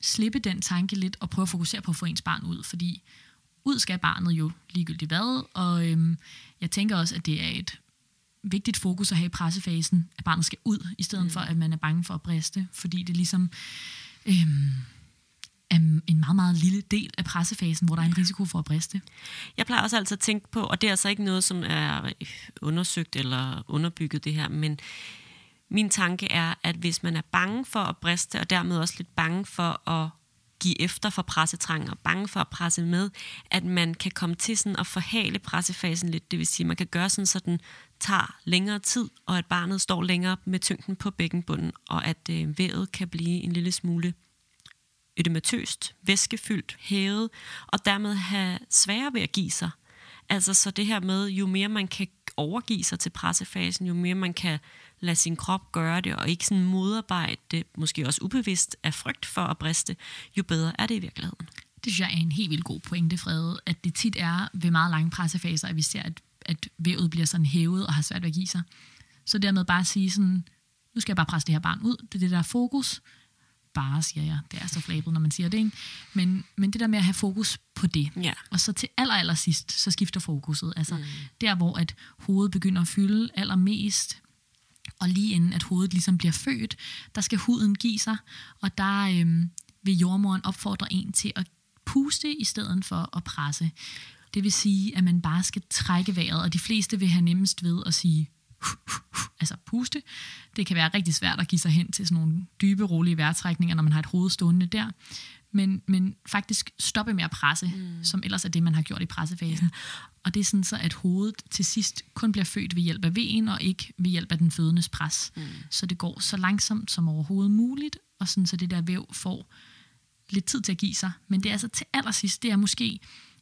S3: slippe den tanke lidt og prøve at fokusere på at få ens barn ud, fordi ud skal barnet jo ligegyldigt hvad, og øhm, jeg tænker også, at det er et vigtigt fokus at have i pressefasen, at barnet skal ud, i stedet mm. for, at man er bange for at briste, fordi det ligesom øhm, er en meget, meget lille del af pressefasen, hvor der er en risiko for at briste.
S2: Jeg plejer også altid at tænke på, og det er altså ikke noget, som er undersøgt eller underbygget det her, men min tanke er, at hvis man er bange for at briste, og dermed også lidt bange for at give efter for pressetrang og bange for at presse med, at man kan komme til sådan at forhale pressefasen lidt. Det vil sige, at man kan gøre sådan, så den tager længere tid, og at barnet står længere med tyngden på bækkenbunden, og at øh, vævet kan blive en lille smule ødematøst, væskefyldt, hævet, og dermed have sværere ved at give sig. Altså så det her med, jo mere man kan overgive sig til pressefasen, jo mere man kan lade sin krop gøre det, og ikke sådan modarbejde det, måske også ubevidst af frygt for at briste, jo bedre er det i virkeligheden.
S3: Det synes jeg er en helt vildt god pointe, Frede, at det tit er ved meget lange pressefaser, at vi ser, at, at vævet bliver sådan hævet og har svært ved at give sig. Så dermed bare at sige sådan, nu skal jeg bare presse det her barn ud, det er det der fokus, bare, siger jeg. Det er så flabet, når man siger det, ikke? Men, men det der med at have fokus på det.
S2: Ja.
S3: Og så til aller, aller sidst, så skifter fokuset. Altså mm. der, hvor at hovedet begynder at fylde allermest, og lige inden at hovedet ligesom bliver født, der skal huden give sig, og der øhm, vil jordmoren opfordre en til at puste i stedet for at presse. Det vil sige, at man bare skal trække vejret, og de fleste vil have nemmest ved at sige, altså puste. Det kan være rigtig svært at give sig hen til sådan nogle dybe, rolige vejrtrækninger, når man har et hoved stående der. Men, men faktisk stoppe med at presse, mm. som ellers er det, man har gjort i pressefasen. Ja. Og det er sådan så, at hovedet til sidst kun bliver født ved hjælp af venen, og ikke ved hjælp af den fødendes pres. Mm. Så det går så langsomt som overhovedet muligt, og sådan så det der væv får lidt tid til at give sig. Men det er altså til allersidst, det er måske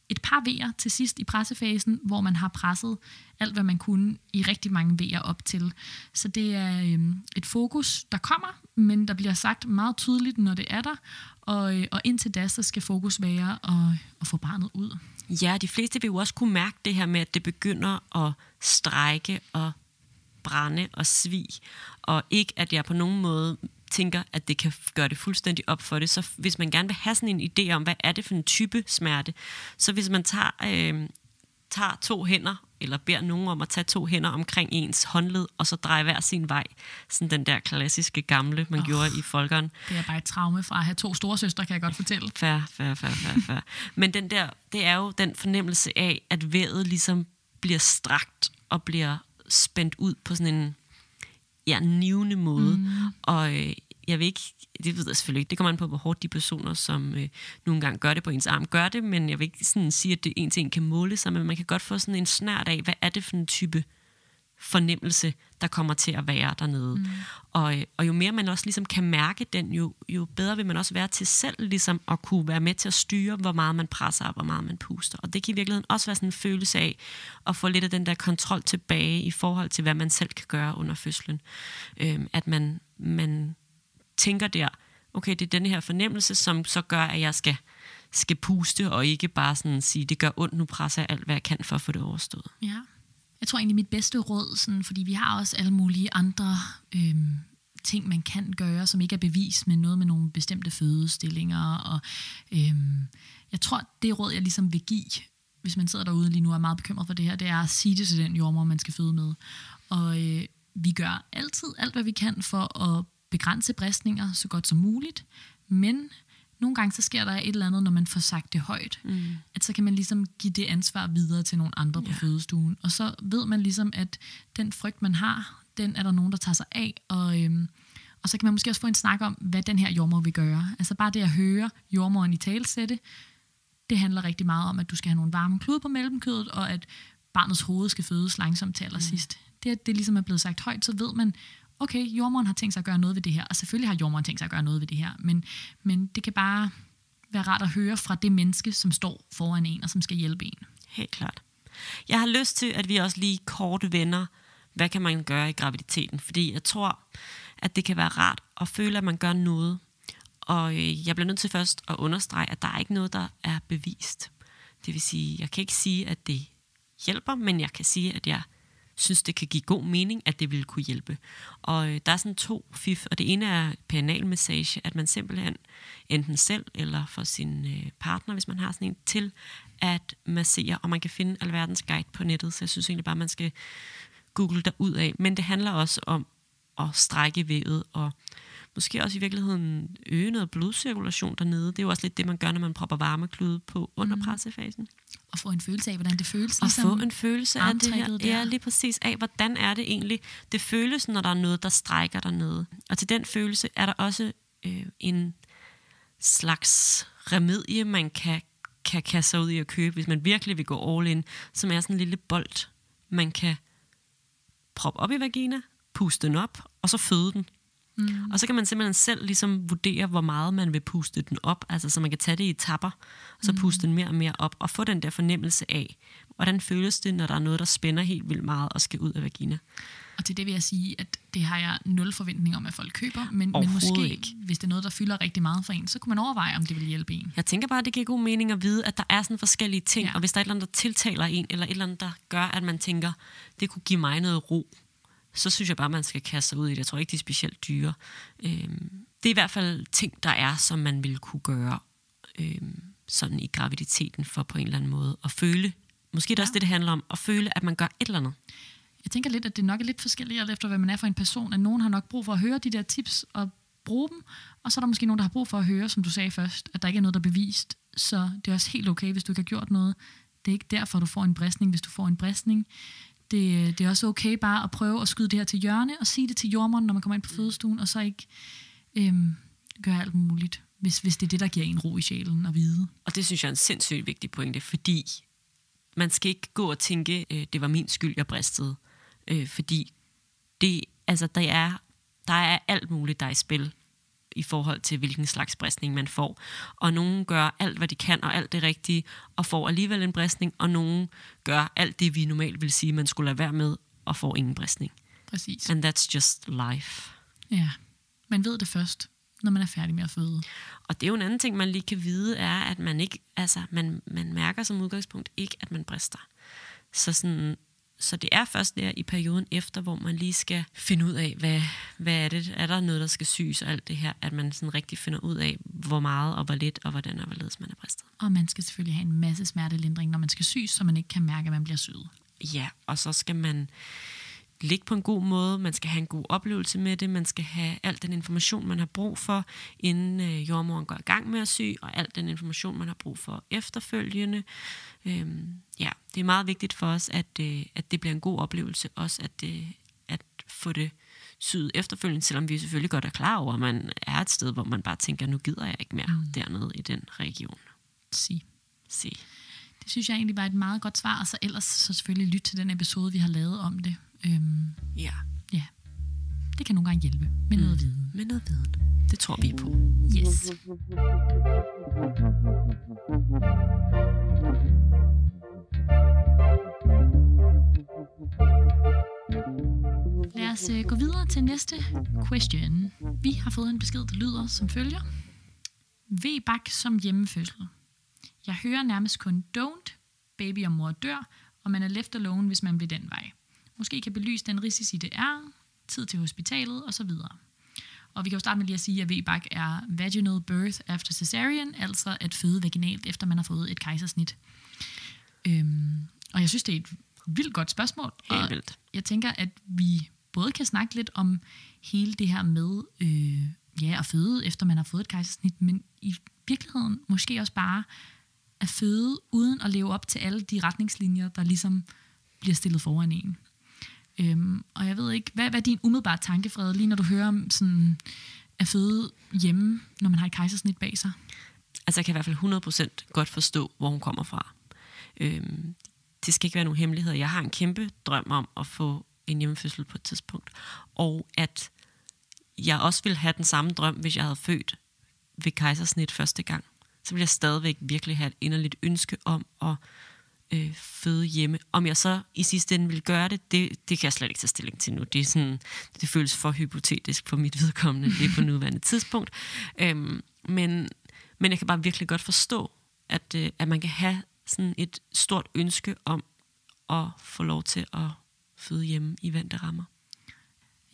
S3: et par vejer til sidst i pressefasen, hvor man har presset alt, hvad man kunne i rigtig mange vejer op til. Så det er øh, et fokus, der kommer, men der bliver sagt meget tydeligt, når det er der. Og, øh, og indtil da, så skal fokus være at, at få barnet ud.
S2: Ja, de fleste vil jo også kunne mærke det her med, at det begynder at strække og brænde og svig, og ikke at jeg på nogen måde tænker, at det kan gøre det fuldstændig op for det. Så hvis man gerne vil have sådan en idé om, hvad er det for en type smerte, så hvis man tager, øh, tager to hænder eller beder nogen om at tage to hænder omkring ens håndled, og så dreje hver sin vej. Sådan den der klassiske gamle, man oh, gjorde i folkeren.
S3: Det er bare et traume fra at have to store søstre, kan jeg godt fortælle.
S2: Fær, fær, fær, fær, fær. Men den der, det er jo den fornemmelse af, at vejret ligesom bliver strakt og bliver spændt ud på sådan en ja, nivende måde. Mm. Og øh, jeg vil ikke, det ved jeg selvfølgelig ikke, det kommer an på, hvor hårdt de personer, som øh, nogle gange gør det på ens arm, gør det, men jeg vil ikke sådan sige, at det en til en kan måle sig, men man kan godt få sådan en snært af, hvad er det for en type fornemmelse, der kommer til at være dernede. Mm. Og, øh, og jo mere man også ligesom kan mærke den, jo, jo bedre vil man også være til selv ligesom at kunne være med til at styre, hvor meget man presser og hvor meget man puster. Og det kan i virkeligheden også være sådan en følelse af at få lidt af den der kontrol tilbage i forhold til, hvad man selv kan gøre under fødslen. Øhm, at man, man tænker der, okay, det er den her fornemmelse, som så gør, at jeg skal, skal puste, og ikke bare sådan sige, det gør ondt, nu presser jeg alt, hvad jeg kan for at få det overstået.
S3: Ja. Jeg tror egentlig, mit bedste råd, sådan, fordi vi har også alle mulige andre øhm, ting, man kan gøre, som ikke er bevis, men noget med nogle bestemte fødestillinger. Og, øhm, jeg tror, det råd, jeg ligesom vil give, hvis man sidder derude lige nu og er meget bekymret for det her, det er at sige det til den jordmor, man skal føde med. Og øh, vi gør altid alt, hvad vi kan for at begrænse bristninger så godt som muligt, men nogle gange så sker der et eller andet, når man får sagt det højt, mm. at så kan man ligesom give det ansvar videre til nogle andre på ja. fødestuen. Og så ved man ligesom, at den frygt, man har, den er der nogen, der tager sig af, og, øhm, og så kan man måske også få en snak om, hvad den her jordmor vil gøre. Altså bare det at høre jordmoren i talsætte, det handler rigtig meget om, at du skal have nogle varme klude på mellemkødet, og at barnets hoved skal fødes langsomt til allersidst. Mm. Det, at det ligesom er blevet sagt højt, så ved man, okay, jordmoren har tænkt sig at gøre noget ved det her, og selvfølgelig har jordmoren tænkt sig at gøre noget ved det her, men, men det kan bare være rart at høre fra det menneske, som står foran en, og som skal hjælpe en.
S2: Helt klart. Jeg har lyst til, at vi også lige kort vender, hvad kan man gøre i graviditeten, fordi jeg tror, at det kan være rart at føle, at man gør noget. Og øh, jeg bliver nødt til først at understrege, at der er ikke noget, der er bevist. Det vil sige, jeg kan ikke sige, at det hjælper, men jeg kan sige, at jeg synes, det kan give god mening, at det ville kunne hjælpe. Og øh, der er sådan to fif, og det ene er perianalmassage, at man simpelthen enten selv eller for sin øh, partner, hvis man har sådan en, til at massere, og man kan finde alverdens guide på nettet, så jeg synes egentlig bare, man skal google ud af. Men det handler også om at strække vævet og måske også i virkeligheden øge noget blodcirkulation dernede. Det er jo også lidt det, man gør, når man propper varmeklude på under mm.
S3: Og få en følelse af, hvordan det føles.
S2: Og ligesom få en følelse af det her. Ja, lige præcis af, hvordan er det egentlig. Det føles, når der er noget, der strækker dernede. Og til den følelse er der også øh, en slags remedie, man kan, kan kaste sig ud i at købe, hvis man virkelig vil gå all in, som er sådan en lille bold, man kan proppe op i vagina, puste den op, og så føde den. Mm. Og så kan man simpelthen selv ligesom vurdere, hvor meget man vil puste den op. Altså, så man kan tage det i tapper, og så mm. puste den mere og mere op, og få den der fornemmelse af, hvordan føles det, når der er noget, der spænder helt vildt meget og skal ud af vagina.
S3: Og til det vil jeg sige, at det har jeg nul forventning om, at folk køber, men, men måske, ikke. hvis det er noget, der fylder rigtig meget for en, så kunne man overveje, om det vil hjælpe en.
S2: Jeg tænker bare, at det giver god mening at vide, at der er sådan forskellige ting, ja. og hvis der er et eller andet, der tiltaler en, eller et eller andet, der gør, at man tænker, det kunne give mig noget ro, så synes jeg bare, man skal kaste sig ud i det. Jeg tror ikke, de er specielt dyre. Øhm, det er i hvert fald ting, der er, som man vil kunne gøre øhm, sådan i graviditeten for på en eller anden måde at føle. Måske det er ja. også det, det handler om, at føle, at man gør et eller andet.
S3: Jeg tænker lidt, at det nok er lidt forskelligt, alt efter hvad man er for en person. At nogen har nok brug for at høre de der tips og bruge dem, og så er der måske nogen, der har brug for at høre, som du sagde først, at der ikke er noget, der er bevist. Så det er også helt okay, hvis du ikke har gjort noget. Det er ikke derfor, du får en bristning, hvis du får en bristning. Det, det er også okay bare at prøve at skyde det her til hjørne og sige det til jordmoren, når man kommer ind på fødestuen, og så ikke øhm, gøre alt muligt, hvis, hvis det er det, der giver en ro i sjælen at vide.
S2: Og det synes jeg er en sindssygt vigtig pointe, fordi man skal ikke gå og tænke, øh, det var min skyld, jeg bristede. Øh, fordi det, altså, der, er, der er alt muligt, der er i spil i forhold til, hvilken slags bristning man får. Og nogen gør alt, hvad de kan, og alt det rigtige, og får alligevel en bristning, og nogen gør alt det, vi normalt vil sige, man skulle lade være med, og får ingen bristning.
S3: Præcis.
S2: And that's just life.
S3: Ja, man ved det først, når man er færdig med at føde.
S2: Og det er jo en anden ting, man lige kan vide, er, at man ikke, altså, man, man mærker som udgangspunkt ikke, at man brister. Så sådan, så det er først der i perioden efter, hvor man lige skal finde ud af, hvad, hvad er det? Er der noget, der skal syes og alt det her? At man sådan rigtig finder ud af, hvor meget og hvor lidt og hvordan og hvorledes man er bristet.
S3: Og man skal selvfølgelig have en masse smertelindring, når man skal syes, så man ikke kan mærke, at man bliver syet.
S2: Ja, og så skal man ligge på en god måde, man skal have en god oplevelse med det, man skal have al den information, man har brug for, inden øh, jordmoren går i gang med at sy, og al den information, man har brug for efterfølgende. Øhm, ja, det er meget vigtigt for os, at, øh, at det bliver en god oplevelse, også at, øh, at få det syet efterfølgende, selvom vi selvfølgelig godt er klar over, at man er et sted, hvor man bare tænker, nu gider jeg ikke mere mm. dernede i den region.
S3: Sig.
S2: Se.
S3: Det synes jeg egentlig var et meget godt svar, og så ellers så selvfølgelig lyt til den episode, vi har lavet om det. Øhm,
S2: Ja,
S3: ja, det kan nogle gange hjælpe med mm. noget viden.
S2: med noget viden. Det tror vi på.
S3: Yes. Lad os uh, gå videre til næste question. Vi har fået en besked, der lyder som følger. V-bak som hjemmefødsel. Jeg hører nærmest kun don't, baby og mor dør, og man er left alone, hvis man bliver den vej. Måske kan belyse den risici, det er, tid til hospitalet osv. Og vi kan jo starte med lige at sige, at VBAC er vaginal birth after cesarean, altså at føde vaginalt, efter man har fået et kejsersnit. Øhm, og jeg synes, det er et vildt godt spørgsmål.
S2: Helt
S3: og
S2: vildt.
S3: Jeg tænker, at vi både kan snakke lidt om hele det her med øh, ja, at føde, efter man har fået et kejsersnit, men i virkeligheden måske også bare at føde, uden at leve op til alle de retningslinjer, der ligesom bliver stillet foran en. Øhm, og jeg ved ikke, hvad, hvad er din umiddelbare tankefred, lige når du hører om sådan at føde hjemme, når man har et kejsersnit bag sig?
S2: Altså, jeg kan i hvert fald 100% godt forstå, hvor hun kommer fra. Øhm, det skal ikke være nogen hemmelighed. Jeg har en kæmpe drøm om at få en hjemmefødsel på et tidspunkt. Og at jeg også ville have den samme drøm, hvis jeg havde født ved kejsersnit første gang. Så ville jeg stadigvæk virkelig have et inderligt ønske om at øh, føde hjemme. Om jeg så i sidste ende vil gøre det, det, det kan jeg slet ikke tage stilling til nu. Det, er sådan, det føles for hypotetisk for mit vedkommende, det er på nuværende tidspunkt. Øhm, men, men jeg kan bare virkelig godt forstå, at, øh, at man kan have sådan et stort ønske om at få lov til at føde hjemme i vante rammer.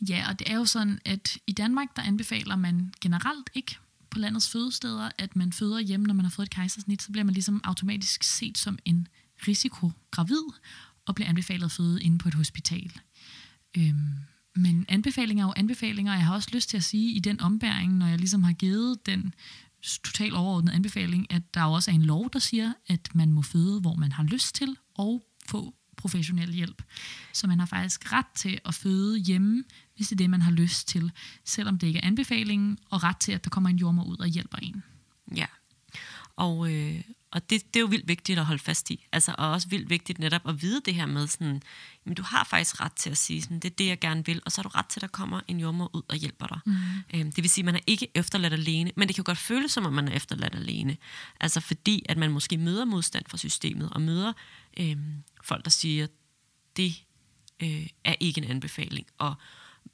S3: Ja, og det er jo sådan, at i Danmark, der anbefaler man generelt ikke på landets fødesteder, at man føder hjemme, når man har fået et kejsersnit, så bliver man ligesom automatisk set som en risiko gravid og bliver anbefalet at føde inde på et hospital. Øhm, men anbefalinger er jo anbefalinger, og jeg har også lyst til at sige i den ombæring, når jeg ligesom har givet den totalt overordnede anbefaling, at der jo også er en lov, der siger, at man må føde, hvor man har lyst til, og få professionel hjælp. Så man har faktisk ret til at føde hjemme, hvis det er det, man har lyst til, selvom det ikke er anbefalingen, og ret til, at der kommer en jordmor ud og hjælper en.
S2: Ja, og, øh, og det, det er jo vildt vigtigt at holde fast i. Altså, og også vildt vigtigt netop at vide det her med, sådan, jamen, du har faktisk ret til at sige, sådan, det er det, jeg gerne vil, og så har du ret til, at der kommer en jordmor ud og hjælper dig. Mm. Øhm, det vil sige, at man er ikke efterladt alene, men det kan jo godt føles som, om man er efterladt alene. Altså fordi, at man måske møder modstand fra systemet, og møder øhm, folk, der siger, det øh, er ikke en anbefaling. Og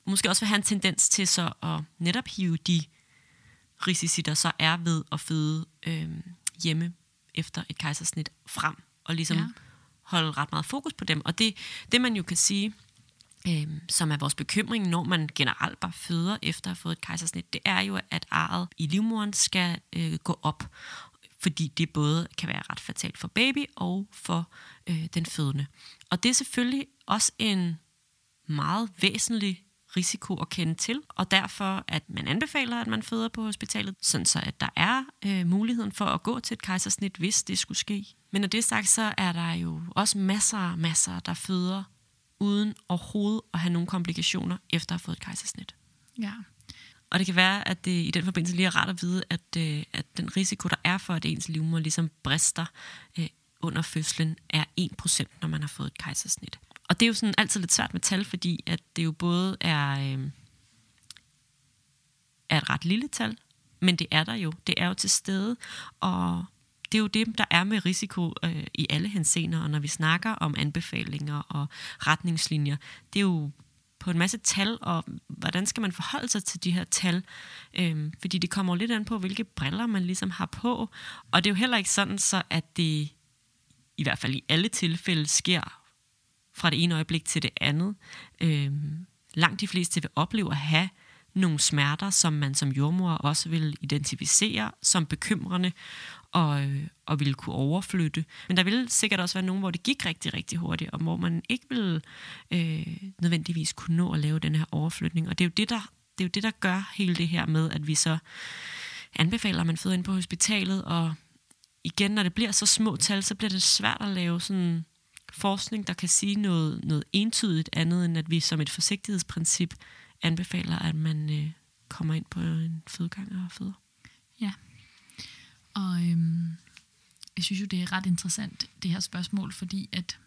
S2: måske også vil have en tendens til så at netop hive de risici, der så er ved at føde øh, hjemme efter et kejsersnit frem, og ligesom
S3: Ja.
S2: holde ret meget fokus på dem. Og det, det man jo kan sige, øh, som er vores bekymring, når man generelt bare føder efter at have fået et kejsersnit, det er jo, at arret i livmoderen skal øh, gå op, fordi det både kan være ret fatalt for baby og for øh, den fødende. Og det er selvfølgelig også en meget væsentlig risiko at kende til, og derfor at man anbefaler, at man føder på hospitalet, sådan så at der er øh, muligheden for at gå til et kejsersnit, hvis det skulle ske. Men når det er sagt, så er der jo også masser masser, der føder uden overhovedet at have nogle komplikationer efter at have fået et kejsersnit.
S3: Ja.
S2: Og det kan være, at det i den forbindelse lige er rart at vide, at, øh, at den risiko, der er for, at ens livmor ligesom brister øh, under fødslen, er 1%, når man har fået et kejsersnit. Og det er jo sådan altid lidt svært med tal, fordi at det jo både er, øh, er et ret lille tal, men det er der jo. Det er jo til stede, og det er jo det, der er med risiko øh, i alle henseender, og når vi snakker om anbefalinger og retningslinjer, det er jo på en masse tal, og hvordan skal man forholde sig til de her tal? Øhm, fordi det kommer jo lidt an på, hvilke briller man ligesom har på. Og det er jo heller ikke sådan, så at det i hvert fald i alle tilfælde sker fra det ene øjeblik til det andet. Øh, langt de fleste vil opleve at have nogle smerter, som man som jordmor også vil identificere som bekymrende og, øh, og ville kunne overflytte. Men der ville sikkert også være nogen, hvor det gik rigtig, rigtig hurtigt, og hvor man ikke ville øh, nødvendigvis kunne nå at lave den her overflytning. Og det er jo det, der, det er jo det, der gør hele det her med, at vi så anbefaler, at man føder ind på hospitalet, og igen, når det bliver så små tal, så bliver det svært at lave sådan forskning, der kan sige noget, noget entydigt andet, end at vi som et forsigtighedsprincip anbefaler, at man øh, kommer ind på en fødegang og føder.
S3: Ja. Og øhm, jeg synes jo, det er ret interessant, det her spørgsmål, fordi at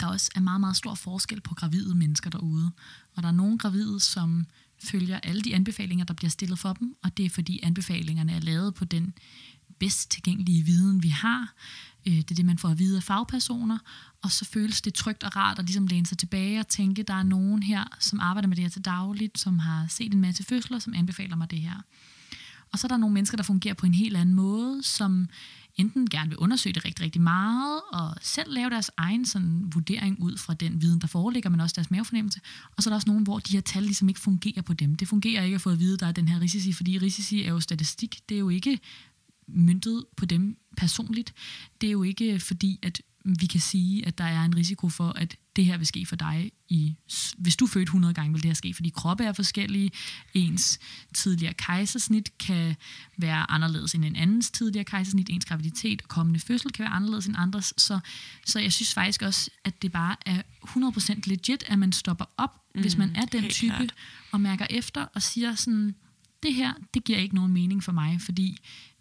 S3: der også er meget, meget stor forskel på gravide mennesker derude. Og der er nogle gravide, som følger alle de anbefalinger, der bliver stillet for dem, og det er fordi anbefalingerne er lavet på den bedst tilgængelige viden, vi har. Øh, det er det, man får at vide af fagpersoner, og så føles det trygt og rart at ligesom læne sig tilbage og tænke, der er nogen her, som arbejder med det her til dagligt, som har set en masse fødsler, som anbefaler mig det her. Og så er der nogle mennesker, der fungerer på en helt anden måde, som enten gerne vil undersøge det rigtig, rigtig meget, og selv lave deres egen sådan, vurdering ud fra den viden, der foreligger, men også deres mavefornemmelse. Og så er der også nogen, hvor de her tal ligesom ikke fungerer på dem. Det fungerer ikke at få at vide, at der er den her risici, fordi risici er jo statistik. Det er jo ikke myntet på dem personligt. Det er jo ikke fordi, at vi kan sige, at der er en risiko for, at det her vil ske for dig. I, hvis du født 100 gange, vil det her ske, fordi kroppe er forskellige. Ens tidligere kejsersnit kan være anderledes end en andens tidligere kejsersnit. Ens graviditet og kommende fødsel kan være anderledes end andres. Så, så jeg synes faktisk også, at det bare er 100% legit, at man stopper op, mm, hvis man er den type, klart. og mærker efter og siger sådan, det her, det giver ikke nogen mening for mig, fordi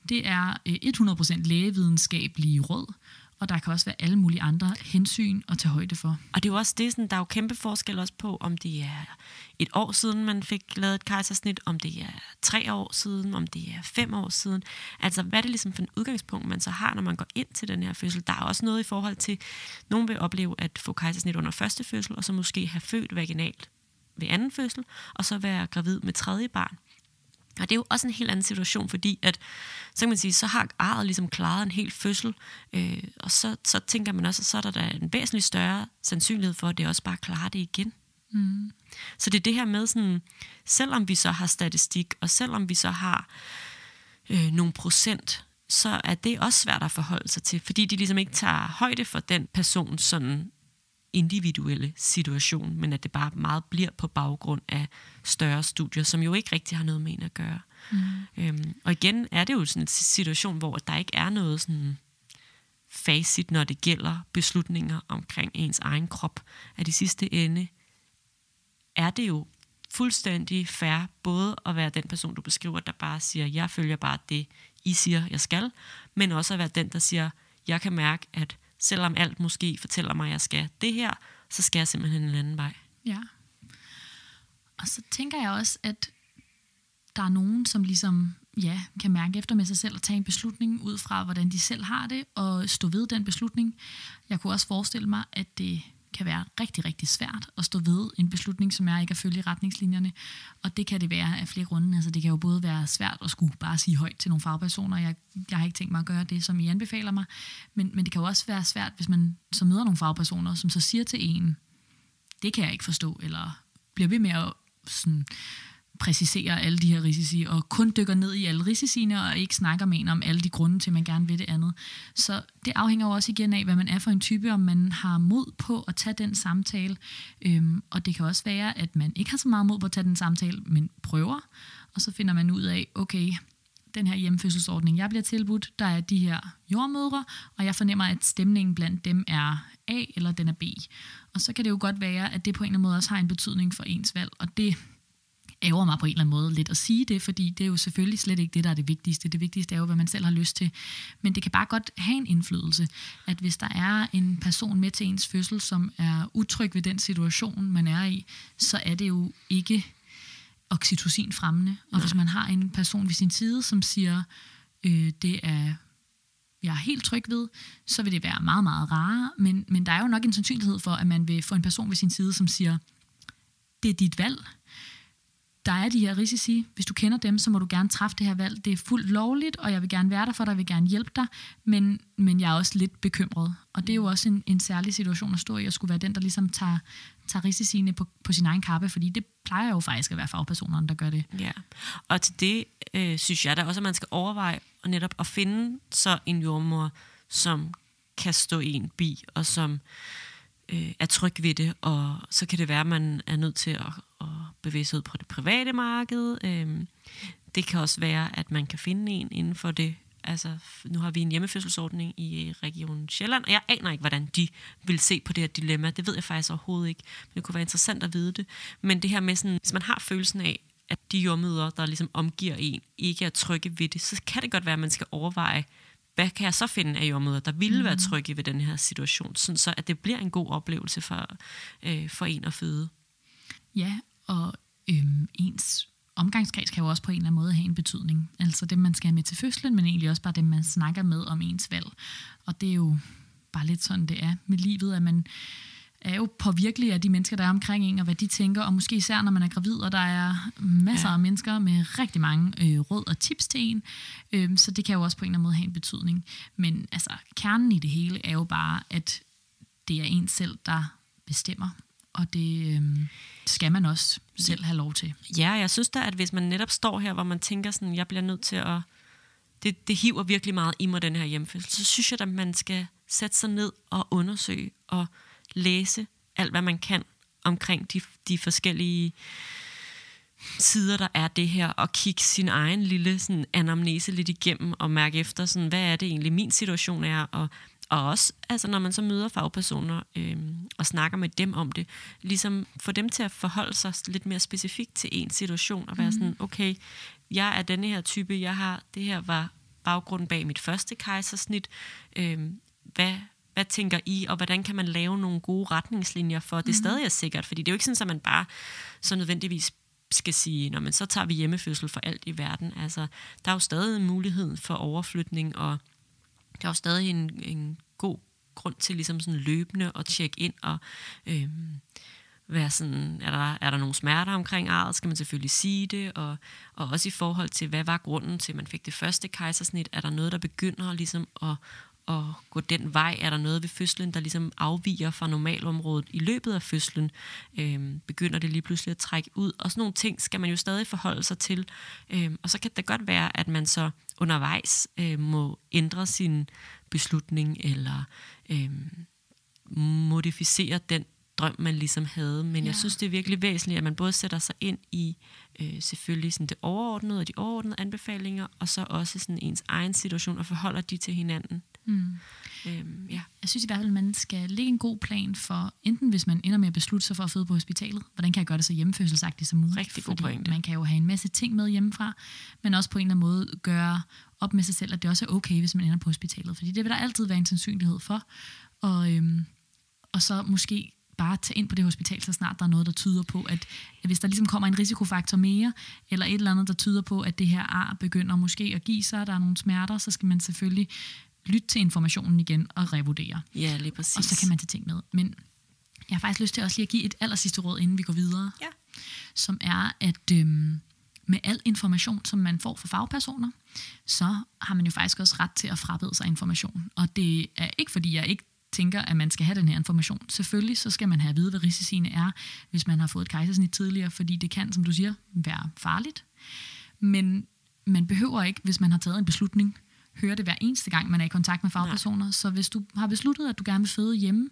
S3: det er øh, 100% lægevidenskabelige råd, og der kan også være alle mulige andre hensyn at tage højde for.
S2: Og det er jo også det, sådan, der er jo kæmpe forskel også på, om det er et år siden, man fik lavet et kejsersnit, om det er tre år siden, om det er fem år siden. Altså, hvad er det ligesom for en udgangspunkt, man så har, når man går ind til den her fødsel? Der er også noget i forhold til, nogen vil opleve at få kejsersnit under første fødsel, og så måske have født vaginalt ved anden fødsel, og så være gravid med tredje barn. Og det er jo også en helt anden situation, fordi at, så kan man sige, så har arret ligesom klaret en hel fødsel, øh, og så, så tænker man også, at så er der da en væsentlig større sandsynlighed for, at det også bare klarer det igen. Mm. Så det er det her med sådan, selvom vi så har statistik, og selvom vi så har øh, nogle procent, så er det også svært at forholde sig til, fordi de ligesom ikke tager højde for den person sådan individuelle situation, men at det bare meget bliver på baggrund af større studier, som jo ikke rigtig har noget med en at gøre. Mm. Øhm, og igen er det jo sådan en situation, hvor der ikke er noget sådan facit, når det gælder beslutninger omkring ens egen krop. At i sidste ende er det jo fuldstændig fair både at være den person, du beskriver, der bare siger, jeg følger bare det, I siger, jeg skal, men også at være den, der siger, jeg kan mærke, at selvom alt måske fortæller mig, at jeg skal det her, så skal jeg simpelthen en anden vej.
S3: Ja. Og så tænker jeg også, at der er nogen, som ligesom ja, kan mærke efter med sig selv og tage en beslutning ud fra, hvordan de selv har det, og stå ved den beslutning. Jeg kunne også forestille mig, at det kan være rigtig, rigtig svært at stå ved en beslutning, som er ikke at følge retningslinjerne. Og det kan det være af flere grunde. Altså, det kan jo både være svært at skulle bare sige højt til nogle fagpersoner. Jeg, jeg har ikke tænkt mig at gøre det, som I anbefaler mig. Men, men det kan jo også være svært, hvis man så møder nogle fagpersoner, som så siger til en, det kan jeg ikke forstå, eller bliver ved med at sådan, præcisere alle de her risici, og kun dykker ned i alle risiciene, og ikke snakker med en om alle de grunde til, at man gerne vil det andet. Så det afhænger jo også igen af, hvad man er for en type, om man har mod på at tage den samtale. Øhm, og det kan også være, at man ikke har så meget mod på at tage den samtale, men prøver, og så finder man ud af, okay, den her hjemmefødselsordning, jeg bliver tilbudt, der er de her jordmødre, og jeg fornemmer, at stemningen blandt dem er A eller den er B. Og så kan det jo godt være, at det på en eller anden måde også har en betydning for ens valg, og det ærger mig på en eller anden måde lidt at sige det, fordi det er jo selvfølgelig slet ikke det, der er det vigtigste. Det vigtigste er jo, hvad man selv har lyst til. Men det kan bare godt have en indflydelse, at hvis der er en person med til ens fødsel, som er utryg ved den situation, man er i, så er det jo ikke oxytocin fremmende. Og hvis man har en person ved sin side, som siger, øh, det er jeg er helt tryg ved, så vil det være meget, meget rare. Men, men der er jo nok en sandsynlighed for, at man vil få en person ved sin side, som siger, det er dit valg der er de her risici. Hvis du kender dem, så må du gerne træffe det her valg. Det er fuldt lovligt, og jeg vil gerne være der for dig, jeg vil gerne hjælpe dig, men, men jeg er også lidt bekymret. Og det er jo også en, en særlig situation at stå i, at skulle være den, der ligesom tager, tager risiciene på, på sin egen kappe, fordi det plejer jo faktisk at være fagpersonerne, der gør det.
S2: Ja, og til det øh, synes jeg da også, at man skal overveje og netop at finde så en jordmor, som kan stå en bi, og som øh, er tryg ved det, og så kan det være, at man er nødt til at, at bevæge sig ud på det private marked. Øh, det kan også være, at man kan finde en inden for det. Altså, nu har vi en hjemmefødselsordning i øh, Region Sjælland, og jeg aner ikke, hvordan de vil se på det her dilemma. Det ved jeg faktisk overhovedet ikke, men det kunne være interessant at vide det. Men det her med sådan, hvis man har følelsen af, at de jordmøder, der ligesom omgiver en, ikke er trygge ved det, så kan det godt være, at man skal overveje, hvad kan jeg så finde af jordmøder, der ville være trygge ved den her situation, sådan så at det bliver en god oplevelse for, øh, for en at føde.
S3: Ja, og øhm, ens omgangskreds kan jo også på en eller anden måde have en betydning. Altså dem, man skal have med til fødslen, men egentlig også bare dem, man snakker med om ens valg. Og det er jo bare lidt sådan, det er med livet, at man er jo påvirkelig af de mennesker, der er omkring en, og hvad de tænker, og måske især, når man er gravid, og der er masser ja. af mennesker med rigtig mange øh, råd og tips til en, øh, så det kan jo også på en eller anden måde have en betydning. Men altså, kernen i det hele er jo bare, at det er en selv, der bestemmer, og det øh, skal man også selv have lov til.
S2: Ja, jeg synes da, at hvis man netop står her, hvor man tænker sådan, jeg bliver nødt til at... Det, det hiver virkelig meget i mig, den her hjemfødsel. Så synes jeg, at man skal sætte sig ned og undersøge og læse alt, hvad man kan omkring de, de forskellige sider, der er det her, og kigge sin egen lille sådan, anamnese lidt igennem, og mærke efter, sådan, hvad er det egentlig, min situation er, og, og også, altså, når man så møder fagpersoner øh, og snakker med dem om det, ligesom få dem til at forholde sig lidt mere specifikt til en situation, og være mm. sådan, okay, jeg er denne her type, jeg har, det her var baggrunden bag mit første kejsersnit, øh, hvad, hvad tænker I, og hvordan kan man lave nogle gode retningslinjer for, at det mm. stadig er sikkert? Fordi det er jo ikke sådan, at man bare så nødvendigvis skal sige, når man så tager vi hjemmefødsel for alt i verden. Altså, der er jo stadig en mulighed for overflytning, og der er jo stadig en, en god grund til ligesom sådan løbende at tjekke ind og øhm, være sådan, er der, er der nogle smerter omkring arret, skal man selvfølgelig sige det, og, og også i forhold til, hvad var grunden til, at man fik det første kejsersnit, er der noget, der begynder ligesom at, at gå den vej? Er der noget ved fødslen, der ligesom afviger fra normalområdet i løbet af fødslen? Øhm, begynder det lige pludselig at trække ud? Og sådan nogle ting skal man jo stadig forholde sig til. Øhm, og så kan det godt være, at man så undervejs øh, må ændre sin beslutning, eller øh, modificere den drøm, man ligesom havde. Men ja. jeg synes, det er virkelig væsentligt, at man både sætter sig ind i øh, selvfølgelig sådan det overordnede og de overordnede anbefalinger, og så også sådan ens egen situation og forholder de til hinanden. Mm.
S3: Øhm, ja. Jeg synes i hvert fald, at man skal lægge en god plan for, enten hvis man ender med at beslutte sig for at føde på hospitalet, hvordan kan jeg gøre det så hjemmefødselsagtigt som muligt?
S2: Rigtig god pointe.
S3: man kan jo have en masse ting med hjemmefra, men også på en eller anden måde gøre op med sig selv, at det også er okay, hvis man ender på hospitalet. Fordi det vil der altid være en sandsynlighed for. Og, øhm, og så måske bare tage ind på det hospital, så snart der er noget, der tyder på, at hvis der ligesom kommer en risikofaktor mere, eller et eller andet, der tyder på, at det her ar begynder måske at give sig, der er nogle smerter, så skal man selvfølgelig lytte til informationen igen og revurdere.
S2: Ja, lige præcis.
S3: Og så kan man tage ting med. Men jeg har faktisk lyst til også lige at give et aller sidste råd, inden vi går videre.
S2: Ja.
S3: Som er, at øhm, med al information, som man får fra fagpersoner, så har man jo faktisk også ret til at frabede sig information. Og det er ikke, fordi jeg ikke tænker, at man skal have den her information. Selvfølgelig så skal man have at vide, hvad risiciene er, hvis man har fået et kejsersnit tidligere, fordi det kan, som du siger, være farligt. Men man behøver ikke, hvis man har taget en beslutning, høre det hver eneste gang, man er i kontakt med fagpersoner. Nej. Så hvis du har besluttet, at du gerne vil føde hjemme,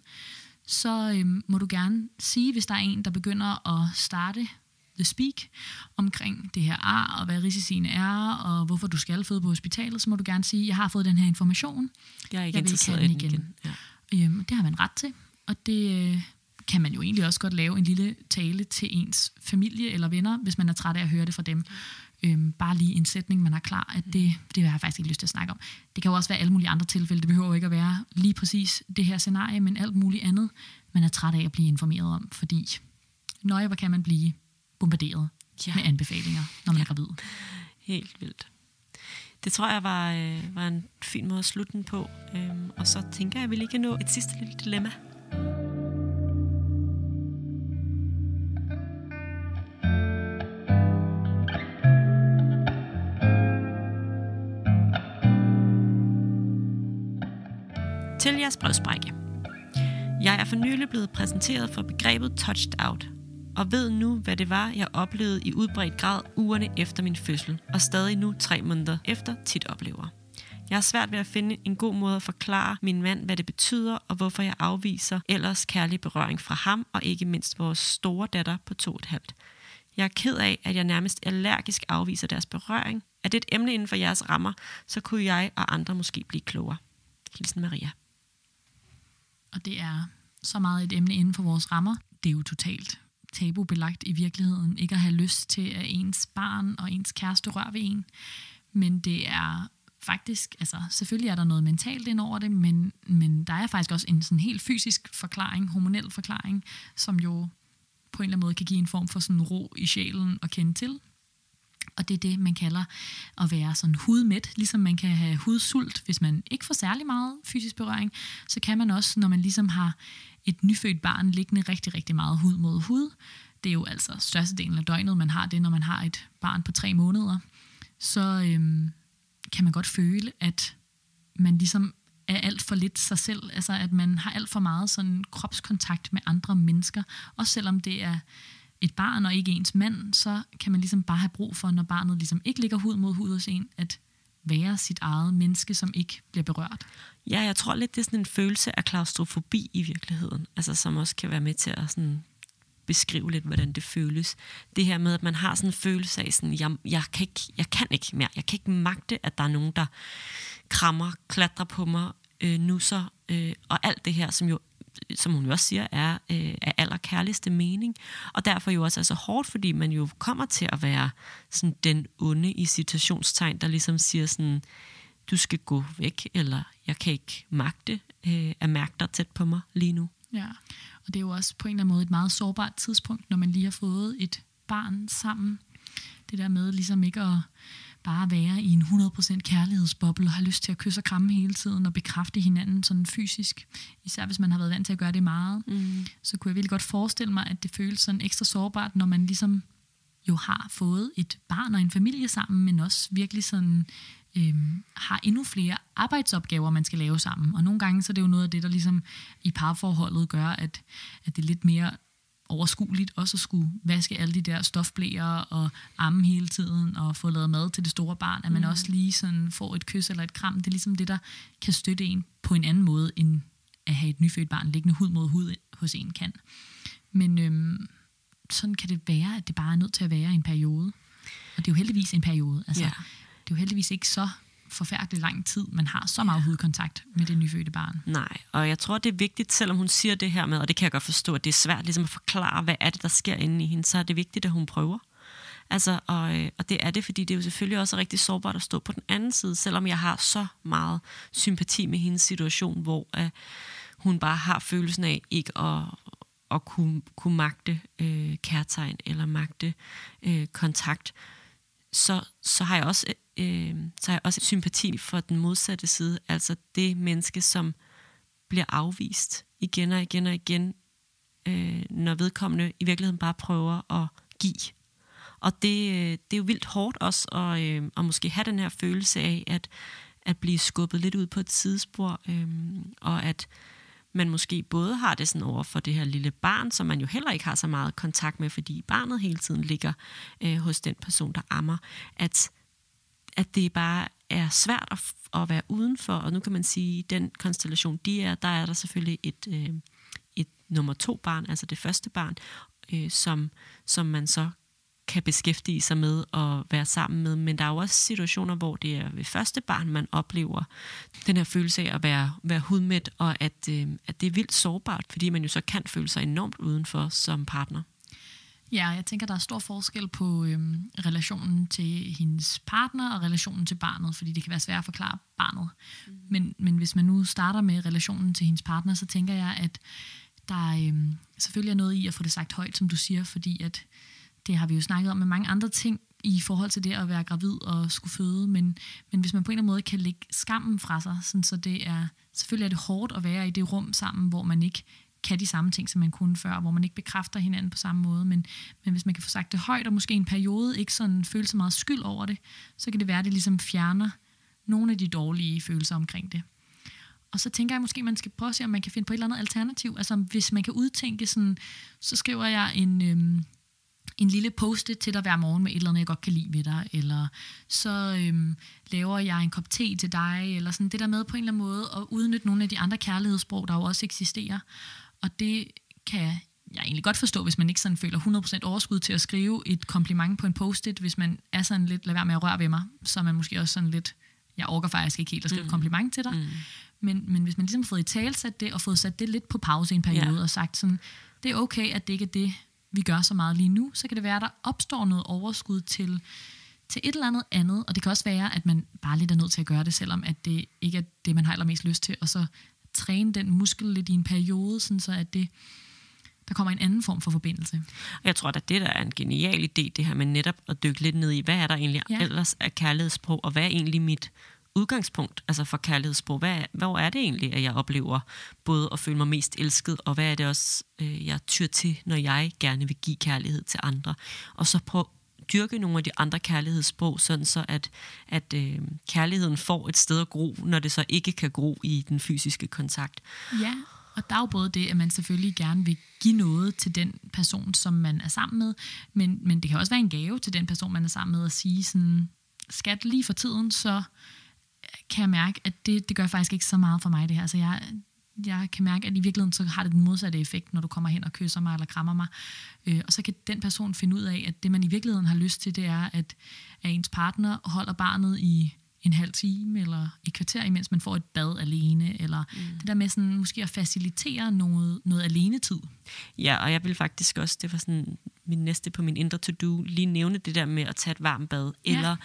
S3: så øhm, må du gerne sige, hvis der er en, der begynder at starte the speak omkring det her ar, og hvad risiciene er, og hvorfor du skal føde på hospitalet, så må du gerne sige, jeg har fået den her information.
S2: Jeg er ikke jeg interesseret i den igen. igen.
S3: Ja. Øhm, det har man ret til, og det øh, kan man jo egentlig også godt lave en lille tale til ens familie eller venner, hvis man er træt af at høre det fra dem øhm, bare lige en sætning, man har klar, at det, det har jeg faktisk ikke lyst til at snakke om. Det kan jo også være alle mulige andre tilfælde. Det behøver ikke at være lige præcis det her scenarie, men alt muligt andet, man er træt af at blive informeret om, fordi nøje, hvor kan man blive bombarderet ja. med anbefalinger, når man ja. er gravid.
S2: Helt vildt det tror jeg var, øh, var en fin måde at slutte den på. Øhm, og så tænker jeg, at vi lige kan nå et sidste lille dilemma. Til jeres brevsprække. Jeg er for nylig blevet præsenteret for begrebet touched out – og ved nu, hvad det var, jeg oplevede i udbredt grad ugerne efter min fødsel, og stadig nu tre måneder efter tit oplever. Jeg har svært ved at finde en god måde at forklare min mand, hvad det betyder, og hvorfor jeg afviser ellers kærlig berøring fra ham, og ikke mindst vores store datter på to et halvt. Jeg er ked af, at jeg nærmest allergisk afviser deres berøring. Er det et emne inden for jeres rammer, så kunne jeg og andre måske blive klogere. Hilsen Maria.
S3: Og det er så meget et emne inden for vores rammer. Det er jo totalt tabubelagt i virkeligheden ikke at have lyst til, at ens barn og ens kæreste rører ved en. Men det er faktisk, altså selvfølgelig er der noget mentalt ind over det, men, men der er faktisk også en sådan helt fysisk forklaring, hormonel forklaring, som jo på en eller anden måde kan give en form for sådan ro i sjælen og kende til. Og det er det, man kalder at være sådan hudmæt. Ligesom man kan have hudsult, hvis man ikke får særlig meget fysisk berøring, så kan man også, når man ligesom har et nyfødt barn liggende rigtig, rigtig meget hud mod hud. Det er jo altså størstedelen af døgnet, man har det, når man har et barn på tre måneder. Så øhm, kan man godt føle, at man ligesom er alt for lidt sig selv. Altså at man har alt for meget sådan kropskontakt med andre mennesker. og selvom det er et barn og ikke ens mand, så kan man ligesom bare have brug for, når barnet ligesom ikke ligger hud mod hud hos en, at være sit eget menneske, som ikke bliver berørt.
S2: Ja, jeg tror lidt, det er sådan en følelse af klaustrofobi i virkeligheden, altså som også kan være med til at sådan beskrive lidt, hvordan det føles. Det her med, at man har sådan en følelse af, sådan, jeg, jeg, kan ikke, jeg kan ikke mere. Jeg kan ikke magte, at der er nogen, der krammer, klatrer på mig, øh, nusser, øh, og alt det her, som jo som hun jo også siger, er øh, af allerkærligste mening. Og derfor jo også er så hårdt, fordi man jo kommer til at være sådan den onde i citationstegn, der ligesom siger sådan, du skal gå væk, eller jeg kan ikke magte øh, at mærke dig tæt på mig lige nu.
S3: Ja, og det er jo også på en eller anden måde et meget sårbart tidspunkt, når man lige har fået et barn sammen. Det der med ligesom ikke at bare være i en 100% kærlighedsboble og have lyst til at kysse og kramme hele tiden og bekræfte hinanden sådan fysisk. Især hvis man har været vant til at gøre det meget. Mm. Så kunne jeg virkelig godt forestille mig, at det føles sådan ekstra sårbart, når man ligesom jo har fået et barn og en familie sammen, men også virkelig sådan øhm, har endnu flere arbejdsopgaver, man skal lave sammen. Og nogle gange så er det jo noget af det, der ligesom i parforholdet gør, at, at det er lidt mere overskueligt også at skulle vaske alle de der stofblæer og amme hele tiden og få lavet mad til det store barn, at man mm. også lige sådan får et kys eller et kram. Det er ligesom det, der kan støtte en på en anden måde, end at have et nyfødt barn liggende hud mod hud hos en kan. Men øhm, sådan kan det være, at det bare er nødt til at være en periode. Og det er jo heldigvis en periode. Altså, ja. Det er jo heldigvis ikke så forfærdelig lang tid, man har så meget hudkontakt med det nyfødte barn.
S2: Nej, og jeg tror, det er vigtigt, selvom hun siger det her med, og det kan jeg godt forstå, at det er svært ligesom at forklare, hvad er det, der sker inde i hende, så er det vigtigt, at hun prøver. Altså, og, øh, og det er det, fordi det er jo selvfølgelig også rigtig sårbart at stå på den anden side, selvom jeg har så meget sympati med hendes situation, hvor uh, hun bare har følelsen af ikke at, at kunne, kunne magte øh, kærtegn eller magte øh, kontakt, så, så har jeg også øh, så har jeg også sympati for den modsatte side, altså det menneske, som bliver afvist igen og igen og igen, øh, når vedkommende i virkeligheden bare prøver at give. Og det, øh, det er jo vildt hårdt også at, øh, at måske have den her følelse af, at, at blive skubbet lidt ud på et sidespor, øh, og at man måske både har det sådan over for det her lille barn, som man jo heller ikke har så meget kontakt med, fordi barnet hele tiden ligger øh, hos den person, der ammer, at at det bare er svært at, at være udenfor, og nu kan man sige, at den konstellation, de er, der er der selvfølgelig et, øh, et nummer to barn, altså det første barn, øh, som, som man så kan beskæftige sig med og være sammen med. Men der er jo også situationer, hvor det er ved første barn, man oplever den her følelse af at være, være hudmæt, og at, øh, at det er vildt sårbart, fordi man jo så kan føle sig enormt udenfor som partner.
S3: Ja, jeg tænker, der er stor forskel på øhm, relationen til hendes partner og relationen til barnet, fordi det kan være svært at forklare barnet. Mm. Men, men hvis man nu starter med relationen til hendes partner, så tænker jeg, at der øhm, selvfølgelig er noget i at få det sagt højt, som du siger, fordi at det har vi jo snakket om med mange andre ting i forhold til det at være gravid og skulle føde, men, men hvis man på en eller anden måde kan lægge skammen fra sig, sådan, så det er, selvfølgelig er det hårdt at være i det rum sammen, hvor man ikke kan de samme ting, som man kunne før, hvor man ikke bekræfter hinanden på samme måde. Men, men hvis man kan få sagt det højt, og måske en periode ikke sådan føle så meget skyld over det, så kan det være, at det ligesom fjerner nogle af de dårlige følelser omkring det. og så tænker jeg måske, at man skal prøve at se, om man kan finde på et eller andet alternativ. Altså hvis man kan udtænke sådan, så skriver jeg en, øhm, en lille post til dig hver morgen med et eller andet, jeg godt kan lide ved dig, eller så øhm, laver jeg en kop te til dig, eller sådan det der med på en eller anden måde at udnytte nogle af de andre kærlighedssprog, der jo også eksisterer. Og det kan jeg egentlig godt forstå, hvis man ikke sådan føler 100% overskud til at skrive et kompliment på en post-it, hvis man er sådan lidt, lad være med at røre ved mig, så er man måske også sådan lidt, jeg orker faktisk ikke helt at skrive mm. et kompliment til dig. Mm. Men, men hvis man ligesom har fået i talsat det, og fået sat det lidt på pause i en periode, ja. og sagt sådan, det er okay, at det ikke er det, vi gør så meget lige nu, så kan det være, at der opstår noget overskud til, til et eller andet andet, og det kan også være, at man bare lidt er nødt til at gøre det, selvom at det ikke er det, man har allermest lyst til, og så træne den muskel lidt i en periode, sådan så at det, der kommer en anden form for forbindelse.
S2: Jeg tror, at det der er en genial idé, det her med netop at dykke lidt ned i, hvad er der egentlig ja. ellers af kærlighedssprog, og hvad er egentlig mit udgangspunkt altså for kærlighedssprog? Hvad, hvor er det egentlig, at jeg oplever både at føle mig mest elsket, og hvad er det også, øh, jeg tyr til, når jeg gerne vil give kærlighed til andre? Og så prøv dyrke nogle af de andre kærlighedssprog, sådan så at, at øh, kærligheden får et sted at gro, når det så ikke kan gro i den fysiske kontakt.
S3: Ja, og der er jo både det, at man selvfølgelig gerne vil give noget til den person, som man er sammen med, men, men det kan også være en gave til den person, man er sammen med, at sige sådan, skat lige for tiden, så kan jeg mærke, at det, det gør faktisk ikke så meget for mig det her. Altså jeg, jeg kan mærke, at i virkeligheden så har det den modsatte effekt, når du kommer hen og kysser mig eller krammer mig. Øh, og så kan den person finde ud af, at det man i virkeligheden har lyst til, det er, at, at ens partner holder barnet i en halv time eller et kvarter, imens man får et bad alene, eller mm. det der med sådan, måske at facilitere noget, noget alene-tid.
S2: Ja, og jeg vil faktisk også, det var sådan min næste på min indre to-do, lige nævne det der med at tage et varmt bad, ja. eller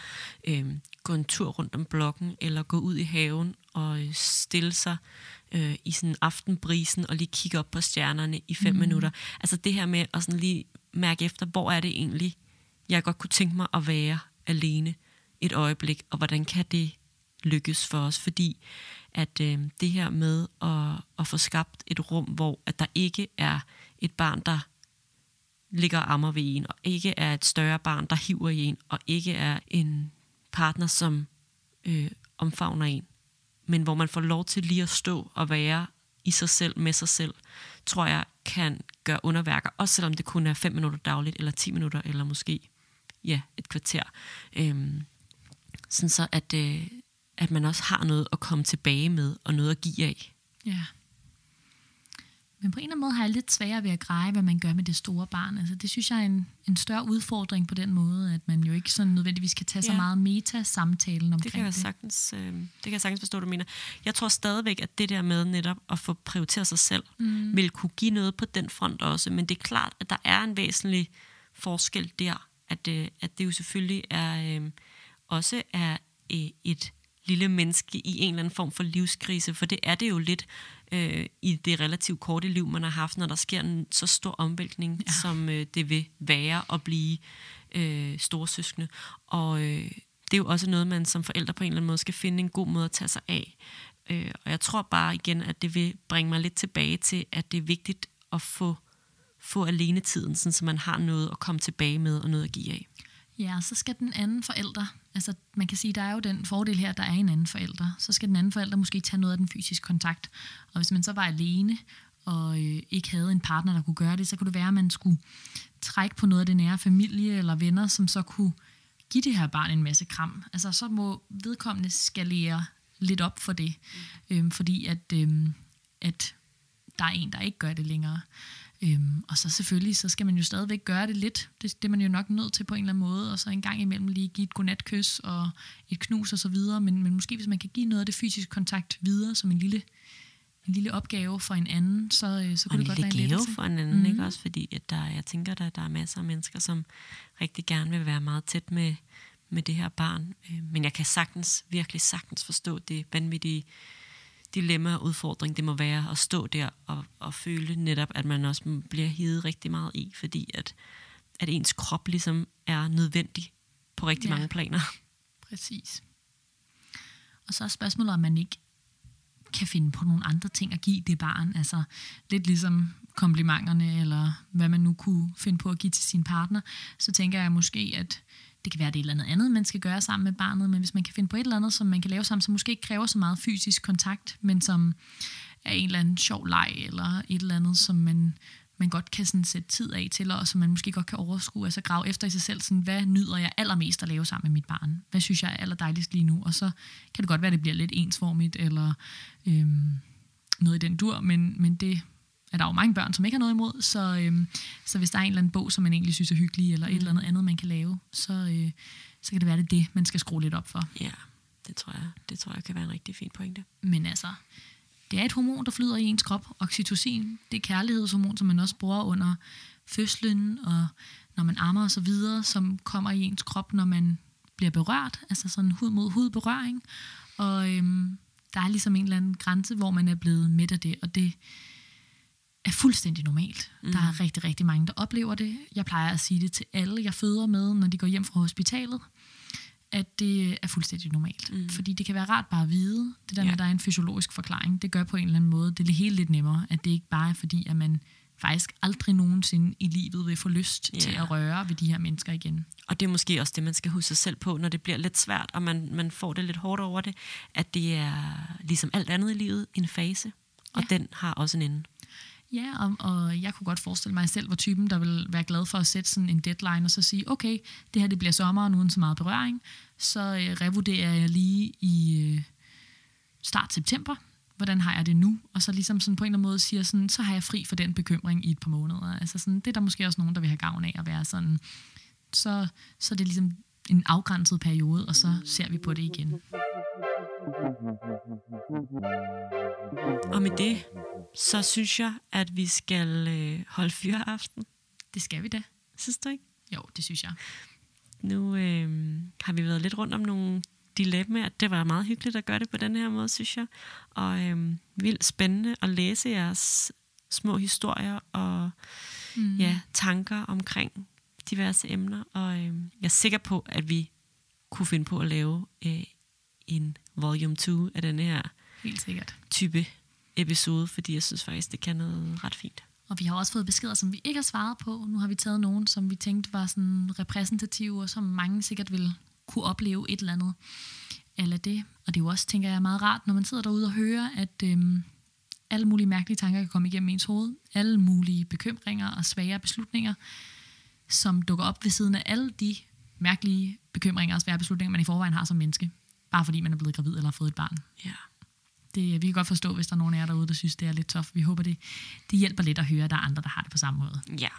S2: øh, gå en tur rundt om blokken, eller gå ud i haven og stille sig øh, i sådan aftenbrisen og lige kigge op på stjernerne i fem mm. minutter. Altså det her med at sådan lige mærke efter, hvor er det egentlig, jeg godt kunne tænke mig at være alene et øjeblik, og hvordan kan det lykkes for os? Fordi at øh, det her med at, at få skabt et rum, hvor at der ikke er et barn, der ligger og ammer ved en, og ikke er et større barn, der hiver i en, og ikke er en partner, som øh, omfavner en, men hvor man får lov til lige at stå og være i sig selv, med sig selv, tror jeg kan gøre underværker, også selvom det kun er 5 minutter dagligt, eller 10 minutter, eller måske ja, et kvarter. Øhm, sådan så, at, øh, at man også har noget at komme tilbage med, og noget at give af.
S3: Ja. Men på en eller anden måde har jeg lidt sværere ved at greje, hvad man gør med det store barn. Altså, det synes jeg er en, en større udfordring på den måde, at man jo ikke sådan nødvendigvis kan tage ja. så meget meta-samtalen omkring det.
S2: Kan jeg det. Sagtens, øh, det kan jeg sagtens forstå, du mener. Jeg tror stadigvæk, at det der med netop at få prioriteret sig selv, mm. vil kunne give noget på den front også. Men det er klart, at der er en væsentlig forskel der. At, øh, at det jo selvfølgelig er øh, også er øh, et lille menneske i en eller anden form for livskrise, for det er det jo lidt øh, i det relativt korte liv, man har haft, når der sker en så stor omvæltning, ja. som øh, det vil være at blive øh, storsøskende. Og øh, det er jo også noget, man som forældre på en eller anden måde skal finde en god måde at tage sig af. Øh, og jeg tror bare igen, at det vil bringe mig lidt tilbage til, at det er vigtigt at få, få alene tiden, så man har noget at komme tilbage med og noget at give af.
S3: Ja, så skal den anden forælder, altså man kan sige, der er jo den fordel her, der er en anden forælder, så skal den anden forælder måske tage noget af den fysiske kontakt. Og hvis man så var alene, og øh, ikke havde en partner, der kunne gøre det, så kunne det være, at man skulle trække på noget af det nære familie eller venner, som så kunne give det her barn en masse kram. Altså så må vedkommende skalere lidt op for det, øhm, fordi at, øhm, at der er en, der ikke gør det længere. Øhm, og så selvfølgelig, så skal man jo stadigvæk gøre det lidt. Det, det er man jo nok nødt til på en eller anden måde. Og så en gang imellem lige give et godnatkys og et knus og så videre. Men, men måske hvis man kan give noget af det fysiske kontakt videre som en lille, en lille opgave for en anden, så, øh, så kunne det godt være en
S2: lille gave for en anden, mm. ikke også? Fordi at der, jeg tænker, at der er masser af mennesker, som rigtig gerne vil være meget tæt med, med det her barn. Øh, men jeg kan sagtens, virkelig sagtens forstå det vanvittige dilemma og udfordring det må være at stå der og, og føle netop, at man også bliver hivet rigtig meget i, fordi at, at ens krop ligesom er nødvendig på rigtig ja. mange planer.
S3: Præcis. Og så er spørgsmålet, om man ikke kan finde på nogle andre ting at give det barn. Altså lidt ligesom komplimenterne, eller hvad man nu kunne finde på at give til sin partner. Så tænker jeg måske, at det kan være, det er et eller andet andet, man skal gøre sammen med barnet, men hvis man kan finde på et eller andet, som man kan lave sammen, som måske ikke kræver så meget fysisk kontakt, men som er en eller anden sjov leg, eller et eller andet, som man, man godt kan sådan sætte tid af til, og som man måske godt kan overskue, altså grave efter i sig selv, sådan, hvad nyder jeg allermest at lave sammen med mit barn? Hvad synes jeg er allerdejligst lige nu? Og så kan det godt være, at det bliver lidt ensformigt, eller øhm, noget i den dur, men, men det er der jo mange børn, som ikke har noget imod, så, øhm, så hvis der er en eller anden bog, som man egentlig synes er hyggelig, eller mm. et eller andet andet, man kan lave, så, øh, så kan det være, det det, man skal skrue lidt op for.
S2: Ja, det tror jeg, det tror jeg kan være en rigtig fin pointe.
S3: Men altså, det er et hormon, der flyder i ens krop. Oxytocin, det er kærlighedshormon, som man også bruger under fødslen, og når man ammer og så videre, som kommer i ens krop, når man bliver berørt, altså sådan hud mod hud berøring. Og øhm, der er ligesom en eller anden grænse, hvor man er blevet midt af det, og det er fuldstændig normalt. Mm. Der er rigtig, rigtig mange, der oplever det. Jeg plejer at sige det til alle, jeg føder med, når de går hjem fra hospitalet at det er fuldstændig normalt. Mm. Fordi det kan være rart bare at vide, det der ja. med, at der er en fysiologisk forklaring, det gør på en eller anden måde, det er helt lidt nemmere, at det ikke bare er fordi, at man faktisk aldrig nogensinde i livet vil få lyst yeah. til at røre ved de her mennesker igen.
S2: Og det er måske også det, man skal huske sig selv på, når det bliver lidt svært, og man, man får det lidt hårdt over det, at det er ligesom alt andet i livet en fase, og ja. den har også en ende.
S3: Ja, og, og jeg kunne godt forestille mig selv, hvor typen, der vil være glad for at sætte sådan en deadline, og så sige, okay, det her det bliver sommer, uden så meget berøring, så øh, revurderer jeg lige i øh, start september, hvordan har jeg det nu? Og så ligesom sådan på en eller anden måde siger sådan, så har jeg fri for den bekymring i et par måneder. Altså sådan, det er der måske også nogen, der vil have gavn af at være sådan, så, så det er ligesom en afgrænset periode, og så ser vi på det igen.
S2: Og med det, så synes jeg, at vi skal øh, holde fyreaften.
S3: Det skal vi da.
S2: Synes du ikke?
S3: Jo, det synes jeg.
S2: Nu øh, har vi været lidt rundt om nogle dilemmaer. Det var meget hyggeligt at gøre det på den her måde, synes jeg. Og øh, vildt spændende at læse jeres små historier og mm. ja, tanker omkring diverse emner. Og øh, jeg er sikker på, at vi kunne finde på at lave øh, en volume 2 af den her
S3: Helt sikkert.
S2: type episode, fordi jeg synes faktisk, det kan noget ret fint.
S3: Og vi har også fået beskeder, som vi ikke har svaret på. Nu har vi taget nogen, som vi tænkte var sådan repræsentative, og som mange sikkert vil kunne opleve et eller andet eller det. Og det er jo også, tænker jeg, meget rart, når man sidder derude og hører, at øhm, alle mulige mærkelige tanker kan komme igennem ens hoved. Alle mulige bekymringer og svære beslutninger, som dukker op ved siden af alle de mærkelige bekymringer og svære beslutninger, man i forvejen har som menneske. Bare fordi man er blevet gravid eller har fået et barn.
S2: Ja.
S3: Det, vi kan godt forstå, hvis der er nogen af jer derude, der synes, det er lidt tof. Vi håber, det, det hjælper lidt at høre, at der er andre, der har det på samme måde.
S2: Ja.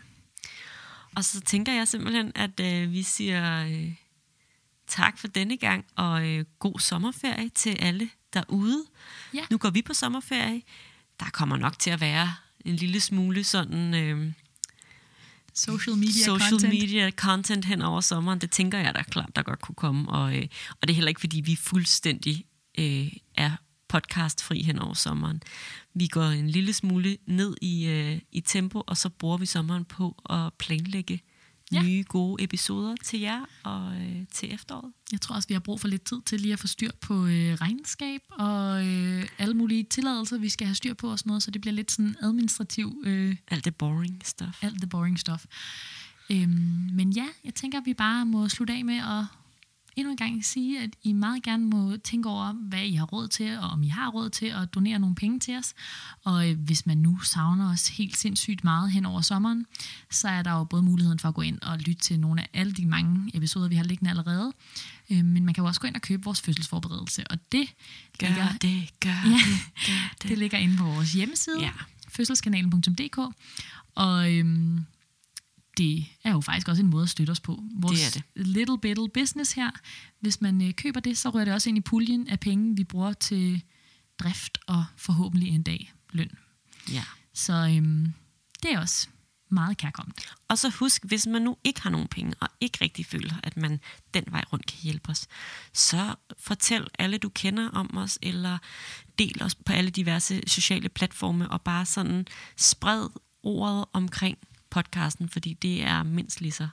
S2: Og så tænker jeg simpelthen, at øh, vi siger øh, tak for denne gang, og øh, god sommerferie til alle derude.
S3: Ja.
S2: Nu går vi på sommerferie. Der kommer nok til at være en lille smule sådan... Øh,
S3: social media
S2: social
S3: content.
S2: media content hen over sommeren. Det tænker jeg da klart, der godt kunne komme. Og, øh, og det er heller ikke, fordi vi fuldstændig øh, er podcastfri hen over sommeren. Vi går en lille smule ned i, øh, i tempo, og så bruger vi sommeren på at planlægge
S3: Ja.
S2: nye gode episoder til jer og øh, til efteråret.
S3: Jeg tror også, vi har brug for lidt tid til lige at få styr på øh, regnskab og øh, alle mulige tilladelser, vi skal have styr på og sådan noget, så det bliver lidt sådan administrativ, øh,
S2: Alt det boring stuff.
S3: alt det boring stuff. Øhm, men ja, jeg tænker, at vi bare må slutte af med at endnu en gang sige, at I meget gerne må tænke over, hvad I har råd til, og om I har råd til at donere nogle penge til os. Og øh, hvis man nu savner os helt sindssygt meget hen over sommeren, så er der jo både muligheden for at gå ind og lytte til nogle af alle de mange episoder, vi har liggende allerede. Øh, men man kan jo også gå ind og købe vores fødselsforberedelse, og det
S2: Gør
S3: ligger,
S2: det, gør
S3: Ja.
S2: det, gør det.
S3: det ligger inde på vores hjemmeside,
S2: Ja.
S3: fødselskanalen.dk. Og øhm, det er jo faktisk også en måde at støtte os på. Vores
S2: Det
S3: little bittle business her. Hvis man øh, køber det, så rører det også ind i puljen af penge, vi bruger til drift og forhåbentlig en dag løn.
S2: Ja.
S3: Så øhm, det er også meget kærkommet.
S2: Og så husk, hvis man nu ikke har nogen penge, og ikke rigtig føler, at man den vej rundt kan hjælpe os, så fortæl alle, du kender om os, eller del os på alle diverse sociale platforme, og bare sådan spred ordet omkring podcasten, fordi det er mindst lige så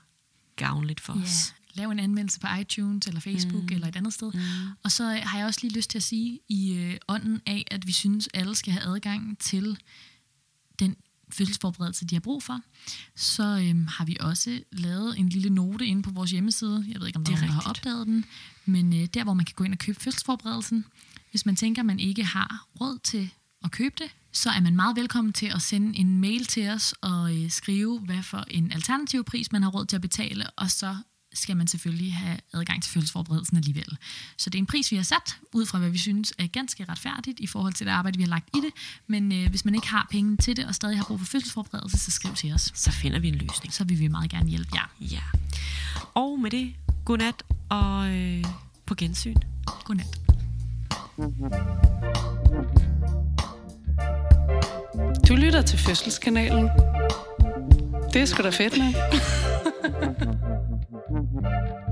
S2: gavnligt for os.
S3: Lav en anmeldelse på iTunes eller Facebook mm. eller et andet sted. Mm. Og så øh, har jeg også lige lyst til at sige i øh, ånden af, at vi synes, alle skal have adgang til den fødselsforberedelse, de har brug for, så øhm, har vi også lavet en lille note inde på vores hjemmeside. Jeg ved ikke, om der er
S2: er
S3: har opdaget den, men øh, der, hvor man kan gå ind og købe fødselsforberedelsen. Hvis man tænker, man ikke har råd til at købe det, så er man meget velkommen til at sende en mail til os og øh, skrive, hvad for en alternativ pris, man har råd til at betale, og så skal man selvfølgelig have adgang til fødselsforberedelsen alligevel. Så det er en pris, vi har sat, ud fra hvad vi synes er ganske retfærdigt i forhold til det arbejde, vi har lagt i det. Men øh, hvis man ikke har penge til det, og stadig har brug for fødselsforberedelse, så skriv til os.
S2: Så finder vi en løsning.
S3: Så vil vi meget gerne hjælpe jer.
S2: Ja. Og med det, godnat og øh, på gensyn.
S3: Godnat.
S1: Du lytter til Fødselskanalen. Det er sgu da fedt, mand.